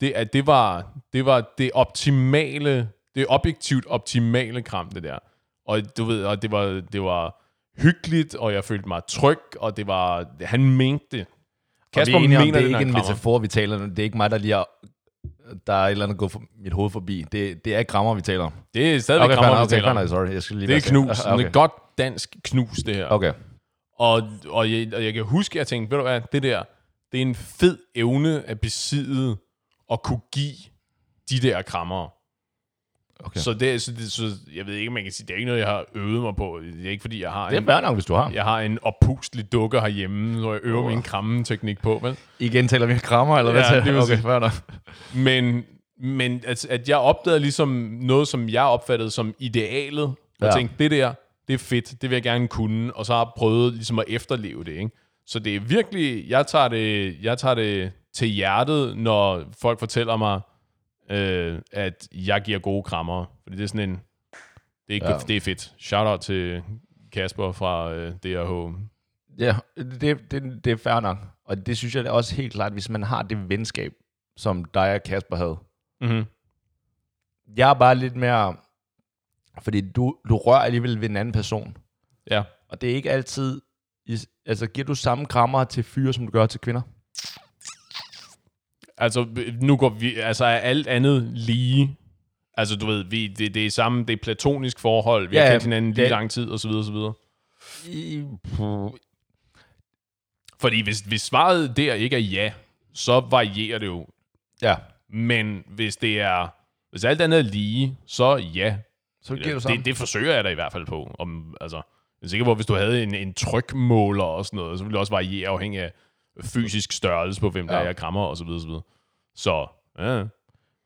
[SPEAKER 1] det, at det, var, det var det optimale, det objektivt optimale kram, det der. Og du ved, og det var, det var hyggeligt, og jeg følte mig tryg, og det var, han mente det.
[SPEAKER 2] Kasper
[SPEAKER 1] Kasper
[SPEAKER 2] vi er enige om,
[SPEAKER 1] mener
[SPEAKER 2] det er ikke en
[SPEAKER 1] krammer.
[SPEAKER 2] metafor, vi taler om. Det er ikke mig, der lige har, der er et eller andet gået for mit hoved forbi. Det, det er krammer, vi taler om.
[SPEAKER 1] Det er stadigvæk okay, krammer,
[SPEAKER 2] nok,
[SPEAKER 1] vi
[SPEAKER 2] okay,
[SPEAKER 1] taler om.
[SPEAKER 2] nok, sorry. Jeg skal lige
[SPEAKER 1] Det er knus.
[SPEAKER 2] Okay.
[SPEAKER 1] Okay. Det er godt dansk knus, det her.
[SPEAKER 2] Okay.
[SPEAKER 1] Og, og, jeg, og jeg kan huske, at jeg tænkte, ved du hvad, det der, det er en fed evne at besidde og kunne give de der krammer.
[SPEAKER 2] Okay.
[SPEAKER 1] Så, det, så, det, så jeg ved ikke, man kan sige, det er ikke noget, jeg har øvet mig på. Det er ikke, fordi jeg har
[SPEAKER 2] Det er fair nok, hvis du har.
[SPEAKER 1] jeg har en oppustelig dukke herhjemme, hvor jeg øver min krammeteknik på. Vel?
[SPEAKER 2] Igen taler vi krammer, eller hvad?
[SPEAKER 1] Ja, det vil
[SPEAKER 2] okay, fair nok.
[SPEAKER 1] Men, men at, at jeg opdagede ligesom noget, som jeg opfattede som idealet, og
[SPEAKER 2] ja.
[SPEAKER 1] tænkte, det der, det er fedt, det vil jeg gerne kunne, og så har jeg prøvet ligesom at efterleve det. Ikke? Så det er virkelig, jeg tager det, jeg tager det til hjertet, når folk fortæller mig, øh, at jeg giver gode krammer. Fordi det er sådan en, det er,
[SPEAKER 2] Ja.
[SPEAKER 1] det er fedt. Shout out til Kasper fra øh, DRH.
[SPEAKER 2] Ja, det, det, det er fair nok. Og det synes jeg er også helt klart, hvis man har det venskab, som dig og Kasper havde.
[SPEAKER 1] Mm-hmm.
[SPEAKER 2] Jeg er bare lidt mere... Fordi du, du rører alligevel ved en anden person.
[SPEAKER 1] Ja.
[SPEAKER 2] Og det er ikke altid... Altså, giver du samme krammer til fyre, som du gør til kvinder?
[SPEAKER 1] Altså, nu går vi, altså er alt andet lige. Altså, du ved, vi, det, det er samme, det er platonisk forhold, vi
[SPEAKER 2] Ja,
[SPEAKER 1] har kendt hinanden lige
[SPEAKER 2] det-
[SPEAKER 1] lang tid, og så videre, og så videre.
[SPEAKER 2] I,
[SPEAKER 1] Fordi hvis, hvis svaret der ikke er ja, så varierer det jo.
[SPEAKER 2] ja,
[SPEAKER 1] Men hvis det er, hvis alt andet er lige, så ja.
[SPEAKER 2] så du samme.
[SPEAKER 1] Det, det forsøger jeg da i hvert fald på. Om, altså, jeg er sikker på, hvis du havde en, en trykmåler og sådan noget, så ville det også variere afhængig af fysisk størrelse på, hvem der
[SPEAKER 2] Ja.
[SPEAKER 1] er, jeg krammer, og så videre, så videre. Så, ja,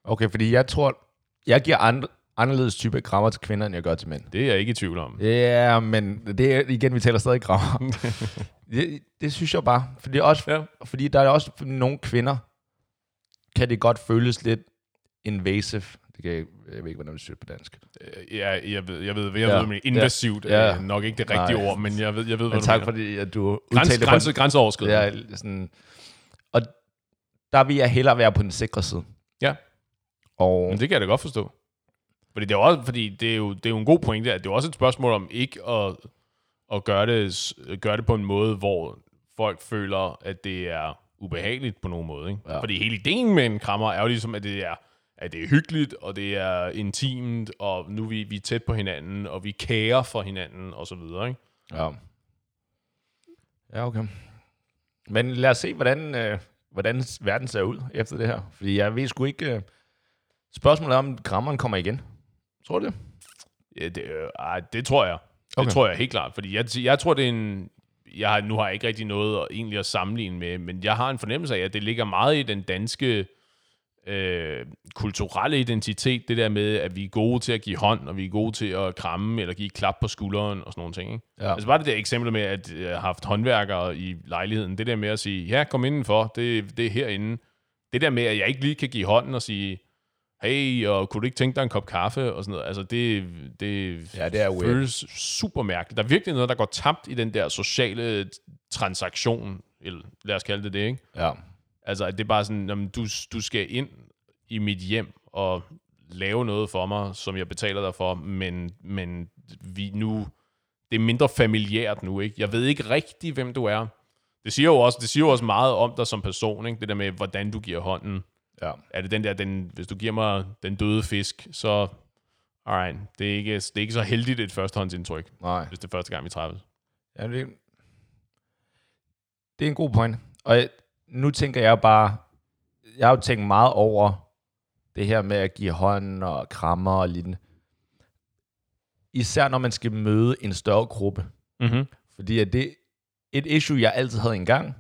[SPEAKER 2] Okay, fordi jeg tror, jeg giver andre, anderledes type krammer til kvinder, end jeg gør til mænd.
[SPEAKER 1] det er jeg ikke i tvivl om.
[SPEAKER 2] Ja, men det er, igen, vi taler stadig krammer. det, det synes jeg bare. Fordi, også,
[SPEAKER 1] Ja.
[SPEAKER 2] fordi der er også nogle kvinder, kan det godt føles lidt invasive. Det jeg, jeg ved ikke, hvordan det siger på dansk.
[SPEAKER 1] Øh, Ja, jeg ved, jeg ved, jeg
[SPEAKER 2] Ja.
[SPEAKER 1] ved men invasivt
[SPEAKER 2] Ja.
[SPEAKER 1] er nok ikke det rigtige
[SPEAKER 2] Nej.
[SPEAKER 1] ord, men jeg ved, jeg ved
[SPEAKER 2] Men
[SPEAKER 1] hvad du
[SPEAKER 2] tak
[SPEAKER 1] mener.
[SPEAKER 2] fordi, at du
[SPEAKER 1] Græns,
[SPEAKER 2] udtalte det
[SPEAKER 1] grænse, grænseoverskridende.
[SPEAKER 2] Ja, sådan, og der vil jeg hellere være på den sikre side.
[SPEAKER 1] Ja.
[SPEAKER 2] Og
[SPEAKER 1] Men det kan jeg da godt forstå. Fordi det er også, fordi det er jo, det er jo en god pointe, at det er også et spørgsmål om ikke at, at gøre, det, gøre det på en måde, hvor folk føler, at det er ubehageligt på nogen måde. Ikke?
[SPEAKER 2] Ja.
[SPEAKER 1] Ja. Fordi hele ideen med en krammer er jo ligesom, at det er, at det er hyggeligt, og det er intimt, og nu er vi, vi er tæt på hinanden, og vi kærer for hinanden, og så videre. Ikke?
[SPEAKER 2] Ja. Ja, okay. Men lad os se, hvordan, øh, hvordan verden ser ud efter det her. Fordi jeg ved sgu ikke... Øh, spørgsmålet er, om grammeren kommer igen. Tror du det?
[SPEAKER 1] Ja, det, øh, ej, det tror jeg. Det
[SPEAKER 2] Okay.
[SPEAKER 1] tror jeg helt klart. Fordi jeg, jeg tror, det er en... Jeg har, nu har jeg ikke rigtig noget at, egentlig at sammenligne med, men jeg har en fornemmelse af, at det ligger meget i den danske øh, kulturelle identitet, det der med, at vi er gode til at give hånd, og vi er gode til at kramme, eller give klap på skulderen, og sådan nogle ting. Ikke?
[SPEAKER 2] Ja.
[SPEAKER 1] Altså bare det der eksempel med, at jeg har haft håndværkere i lejligheden, det der med at sige, ja, kom indenfor, det, det er herinde. Det der med, at jeg ikke lige kan give hånden og sige, hey, og kunne du ikke tænke dig en kop kaffe, og sådan noget. Altså det, det,
[SPEAKER 2] Ja, det er weird.
[SPEAKER 1] føles super mærkeligt. Der er virkelig noget, der går tabt i den der sociale transaktion, eller lad os kalde det det, ikke?
[SPEAKER 2] Ja.
[SPEAKER 1] Altså, at det er bare sådan, jamen, du, du skal ind i mit hjem og lave noget for mig, som jeg betaler dig for, men, men vi nu, det er mindre familiært nu, ikke? Jeg ved ikke rigtig, hvem du er. Det siger jo også, det siger jo også meget om dig som person, ikke? Det der med, hvordan du giver hånden.
[SPEAKER 2] Ja.
[SPEAKER 1] Er det den der, den, hvis du giver mig den døde fisk, så, alright, det er ikke, det er ikke så heldigt et førstehåndsindtryk,
[SPEAKER 2] Nej.
[SPEAKER 1] hvis det er første gang, vi træffes.
[SPEAKER 2] Ja, det, det er en god point. Og jeg- nu tænker jeg bare, jeg har jo tænkt meget over det her med at give hånd og krammer og lignende. Især når man skal møde en større gruppe.
[SPEAKER 1] Mm-hmm.
[SPEAKER 2] Fordi at det et issue, jeg altid havde engang,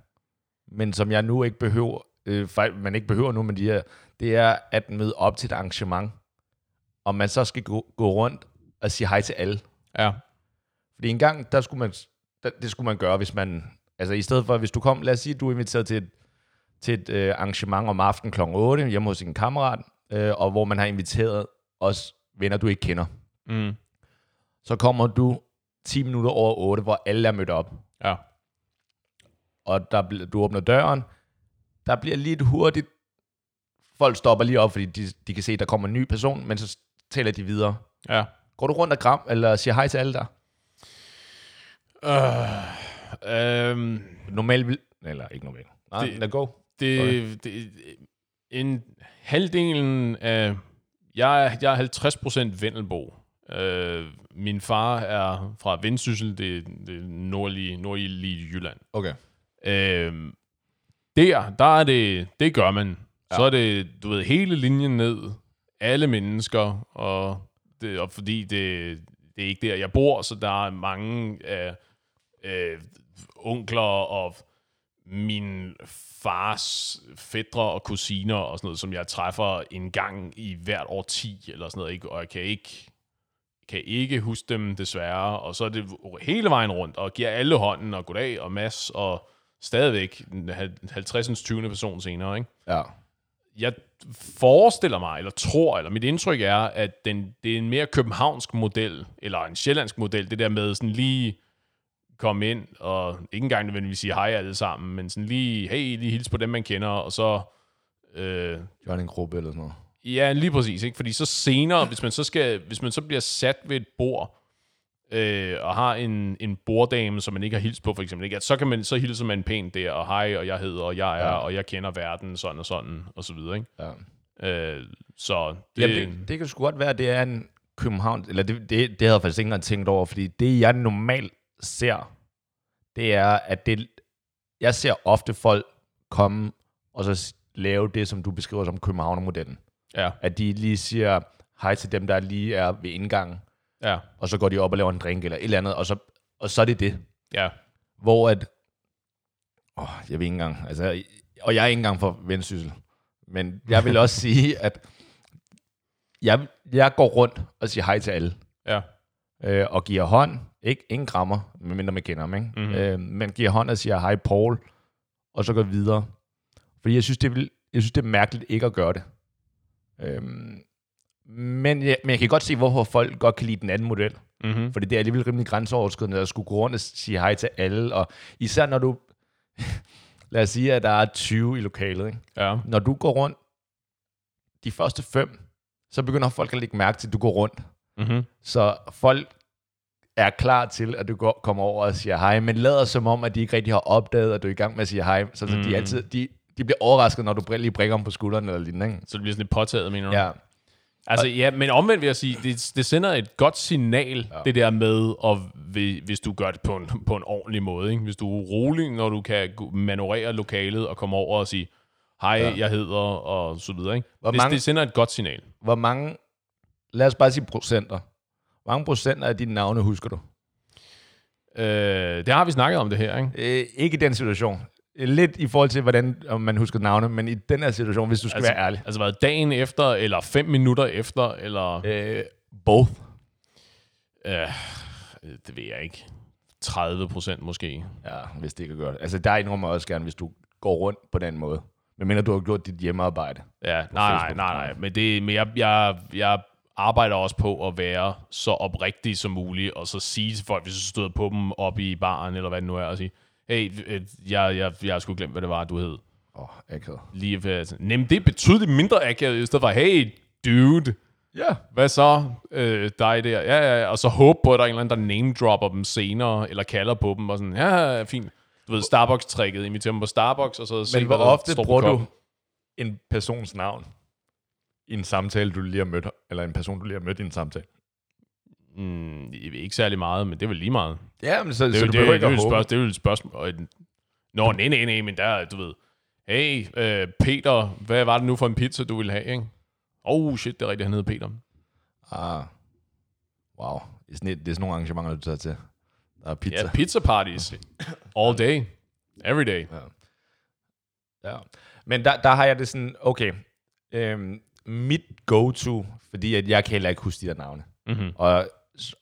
[SPEAKER 2] men som jeg nu ikke behøver, øh, man ikke behøver nu, men de er, det er at møde op til et arrangement, og man så skal gå, gå rundt og sige hej til alle.
[SPEAKER 1] Ja.
[SPEAKER 2] Fordi en gang, der skulle man, der, det skulle man gøre, hvis man, altså i stedet for, hvis du kom, lad os sige, du er inviteret til et, til et øh, arrangement om aftenen kl. 8 hjemme hos en kammerat, øh, og hvor man har inviteret også venner, du ikke kender.
[SPEAKER 1] Mm.
[SPEAKER 2] Så kommer du 10 minutter over 8, hvor alle er mødt op.
[SPEAKER 1] Ja.
[SPEAKER 2] og der, du åbner døren, der bliver lidt hurtigt, folk stopper lige op, fordi de, de kan se, at der kommer en ny person, men så taler de videre.
[SPEAKER 1] Ja.
[SPEAKER 2] Går du rundt og gram, eller siger hej til alle der?
[SPEAKER 1] Øhm,
[SPEAKER 2] Normalt vil... Eller ikke normalt. Nej,
[SPEAKER 1] Det-
[SPEAKER 2] det, lad gå.
[SPEAKER 1] Det, det, en halvdelen af... Jeg er, jeg er 50% Vendelbo. Øh, min far er fra Vendsyssel, det, det nordlige, nordlige Jylland.
[SPEAKER 2] Okay.
[SPEAKER 1] Øh, der, der er det, det gør man. Ja. Så er det, du ved, hele linjen ned, alle mennesker, og, det, og fordi det, det er ikke der, jeg bor, så der er mange af øh, onkler og min fars fædre og kusiner og sådan noget, som jeg træffer en gang i hvert år 10 eller sådan noget, ikke? og jeg kan ikke kan ikke huske dem desværre, og så er det hele vejen rundt, og giver alle hånden, og goddag, og mas, og stadigvæk en hal- 50. 20. person senere, ikke?
[SPEAKER 2] Ja.
[SPEAKER 1] Jeg forestiller mig, eller tror, eller mit indtryk er, at den, det er en mere københavnsk model, eller en sjællandsk model, det der med sådan lige komme ind, og ikke engang nødvendigvis sige hej alle sammen, men sådan lige, hey, lige hils på dem, man kender, og så... Øh,
[SPEAKER 2] Gør en gruppe eller sådan noget.
[SPEAKER 1] Ja, lige præcis. Ikke? Fordi så senere, hvis man så, skal, hvis man så bliver sat ved et bord, øh, og har en, en borddame, som man ikke har hilst på, for eksempel, ikke? At så, kan man, så hilser man pænt der, og hej, og jeg hedder, og jeg er, ja. Og jeg kender verden, sådan og sådan, og så videre. Ikke?
[SPEAKER 2] Ja.
[SPEAKER 1] Øh, så det,
[SPEAKER 2] Det, Jamen, det, det kan sgu godt være, det er en København, eller det, det, det havde jeg faktisk ikke engang tænkt over, fordi det, jeg normalt ser, det er, at det, jeg ser ofte folk komme og så lave det, som du beskriver som Københavner-modellen.
[SPEAKER 1] ja,
[SPEAKER 2] At de lige siger hej til dem, der lige er ved indgangen,
[SPEAKER 1] ja,
[SPEAKER 2] og så går de op og laver en drink eller et eller andet, og så, og så er det det.
[SPEAKER 1] ja,
[SPEAKER 2] Hvor at, åh, jeg ved ikke engang, altså, og jeg er ikke engang for vendsyssel, men jeg vil også sige, at jeg, jeg går rundt og siger hej til alle,
[SPEAKER 1] ja,
[SPEAKER 2] øh, og giver hånd, ikke ingen krammer, medmindre man kender dem, ikke?
[SPEAKER 1] Mhm.
[SPEAKER 2] Mm-hmm. Øh, men giver hånd og siger hej Paul, og så går videre. Fordi jeg synes, det vil, jeg synes, det er mærkeligt ikke at gøre det. Øhm, men, jeg, men jeg kan godt se, hvorfor folk godt kan lide den anden model.
[SPEAKER 1] mm-hmm.
[SPEAKER 2] Fordi det er alligevel rimelig grænseoverskridende at skulle gå rundt og sige hej til alle. Og især når du... lad os sige, at der er 20 i lokalet. Ikke?
[SPEAKER 1] ja,
[SPEAKER 2] Når du går rundt de første fem, så begynder folk at lægge mærke til, at du går rundt.
[SPEAKER 1] mm-hmm.
[SPEAKER 2] Så folk er klar til, at du går, kommer over og siger hej, men lader som om, at de ikke rigtig har opdaget, at du er i gang med at sige hej. Så, så
[SPEAKER 1] Mm.
[SPEAKER 2] de, altid, de, de bliver overrasket, når du lige prikker dem på skulderen eller lignende. Ikke?
[SPEAKER 1] Så det bliver sådan lidt påtaget, mener du?
[SPEAKER 2] Ja.
[SPEAKER 1] Altså, ja, men omvendt vil jeg sige, det, det sender et godt signal, ja. det der med, og hvis du gør det på en, på en ordentlig måde. Ikke? Hvis du er rolig, når du kan manøvrere lokalet og komme over og sige, hej, ja. jeg hedder, og så videre. Ikke?
[SPEAKER 2] Hvor
[SPEAKER 1] Det,
[SPEAKER 2] mange-
[SPEAKER 1] det sender et godt signal.
[SPEAKER 2] Hvor mange, lad os bare sige procenter. Mange procenter af dine navne husker du?
[SPEAKER 1] Øh, det har vi snakket om det her, ikke?
[SPEAKER 2] Øh, ikke i den situation. Lidt i forhold til, hvordan om man husker navne, men i den her situation, hvis du skal
[SPEAKER 1] Altså-
[SPEAKER 2] være ærlig.
[SPEAKER 1] Altså hvad, dagen efter, eller fem minutter efter, eller...
[SPEAKER 2] Øh, both.
[SPEAKER 1] Øh, det ved jeg ikke. 30 procent måske.
[SPEAKER 2] Ja, hvis det kan gøre det. Altså, der indrømmer jeg også gerne, hvis du går rundt på den måde. Men mener du har gjort dit hjemmearbejde.
[SPEAKER 1] Ja, nej, nej, nej, nej. Men, det, men jeg, jeg, jeg arbejder også på at være så oprigtig som muligt, og så sige til folk, hvis du støder på dem op i baren, eller hvad det nu er, og sige, hey, øh, jeg, jeg, jeg har sgu glemt, hvad det var, du hed.
[SPEAKER 2] Åh, oh, akavet.
[SPEAKER 1] Lige ved, nem, det er betydeligt mindre akavet, i stedet for, hey, dude,
[SPEAKER 2] Ja.
[SPEAKER 1] hvad så, øh, dig der? Ja, ja, og så håbe på, at der er en eller anden, der name-dropper dem senere, eller kalder på dem, og sådan, ja, ja, fint. Du ved, Starbucks-tricket, inviterer dem på Starbucks, og så
[SPEAKER 2] Men hvor ofte bruger du en persons navn en samtale, du lige har mødt, eller en person, du lige har mødt i en samtale?
[SPEAKER 1] Mm, ikke særlig meget, men det er vel lige meget.
[SPEAKER 2] Ja, men så,
[SPEAKER 1] Det er
[SPEAKER 2] så
[SPEAKER 1] jo
[SPEAKER 2] du
[SPEAKER 1] det,
[SPEAKER 2] behøver
[SPEAKER 1] det,
[SPEAKER 2] ikke
[SPEAKER 1] er jo
[SPEAKER 2] at
[SPEAKER 1] et
[SPEAKER 2] håbe.
[SPEAKER 1] spørgsmål. Det er jo et spørgsmål. Nå, nej, nej, nej, men der, er, du ved, hey, øh, Peter, hvad var det nu for en pizza, du ville have, ikke? Oh, shit, det er rigtigt, han hedder Peter.
[SPEAKER 2] Ah. Wow. Det er, sådan, et- det er sådan nogle arrangementer, du tager til. Der er pizza.
[SPEAKER 1] Ja, pizza parties. All day. Every day.
[SPEAKER 2] Ja. Men der, der har jeg det sådan, okay, øhm, mit go-to, fordi at jeg kan heller ikke huske de der navne.
[SPEAKER 1] Mm-hmm.
[SPEAKER 2] Og,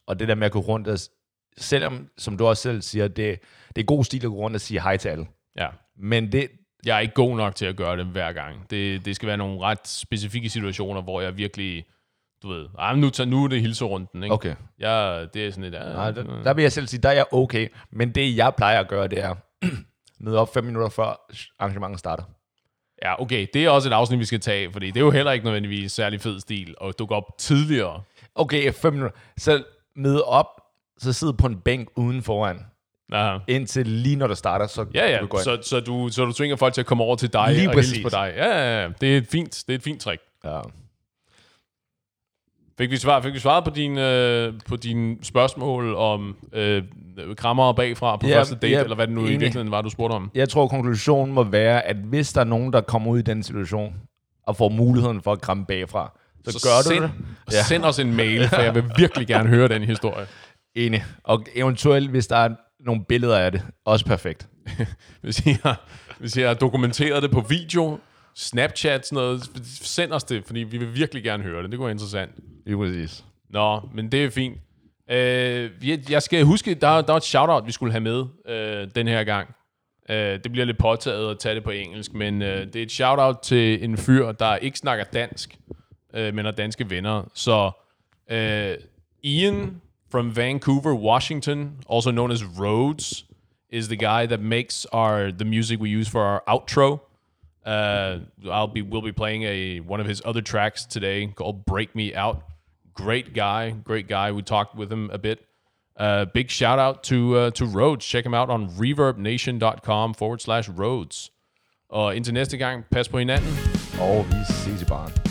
[SPEAKER 2] og det der med at gå rundt og, selvom, som du også selv siger, det, det er god stil at gå rundt og sige hej til alle.
[SPEAKER 1] Ja.
[SPEAKER 2] Men det,
[SPEAKER 1] Jeg er ikke god nok til at gøre det hver gang. Det, det skal være nogle ret specifikke situationer, hvor jeg virkelig, du ved, men nu, tager, nu er det hilserunden, ikke?
[SPEAKER 2] okay,
[SPEAKER 1] Jeg, det er sådan et, ja,
[SPEAKER 2] Nej, der, der vil jeg selv sige, der er jeg okay. Men det jeg plejer at gøre, det er, Møde op fem minutter før arrangementet starter.
[SPEAKER 1] Ja, okay, det er også et afsnit, vi skal tage, fordi det er jo heller ikke nødvendigvis særlig fed stil, og du går op tidligere.
[SPEAKER 2] Okay, fem minutter. Så møde op, så sidde på en bænk uden foran.
[SPEAKER 1] Aha.
[SPEAKER 2] Indtil lige når det starter, så
[SPEAKER 1] Ja, ja,
[SPEAKER 2] du
[SPEAKER 1] så, så, du, så du tvinger folk til at komme over til dig
[SPEAKER 2] Lige
[SPEAKER 1] og
[SPEAKER 2] præcis.
[SPEAKER 1] på dig. Ja, ja, ja, det er et fint, det er et fint trick.
[SPEAKER 2] Ja.
[SPEAKER 1] Fik vi, svar, fik vi svaret på dine, øh, på dine spørgsmål om øh, krammer bagfra på
[SPEAKER 2] Ja,
[SPEAKER 1] første date,
[SPEAKER 2] ja,
[SPEAKER 1] eller hvad det nu i
[SPEAKER 2] enig.
[SPEAKER 1] virkeligheden var, du spurgte om?
[SPEAKER 2] Jeg tror, konklusionen må være, at hvis der er nogen, der kommer ud i den situation, og får muligheden for at kramme bagfra, så, så gør
[SPEAKER 1] send,
[SPEAKER 2] du det.
[SPEAKER 1] Ja. Send os en mail, for jeg vil virkelig gerne høre den historie.
[SPEAKER 2] Enig. Og eventuelt, hvis der er nogle billeder af det, også perfekt.
[SPEAKER 1] Hvis I har, hvis I har dokumenteret det på video, Snapchat, sådan noget, send os det, fordi vi vil virkelig gerne høre det. Det kunne være interessant.
[SPEAKER 2] Lige præcis.
[SPEAKER 1] Nå, men det er fint. Øh, jeg- skal huske, der, der var et shout-out, vi skulle have med øh, den her gang. Øh, det bliver lidt påtaget at tage det på engelsk, men øh, det er et shout-out til en fyr, der ikke snakker dansk, øh, men har danske venner. Så øh, Ian from Vancouver, Washington, also known as Rhodes, is the guy that makes our the music we use for our outro. Uh, I'll be we'll be playing a one of his other tracks today called "Break Me Out." Great guy, great guy. We talked with him a bit. Uh, big shout out to uh, to Rhodes. Check him out on ReverbNation.com forward slash Rhodes. Indtil næste gang, pas på hinanden.
[SPEAKER 2] Og vi ses i baren.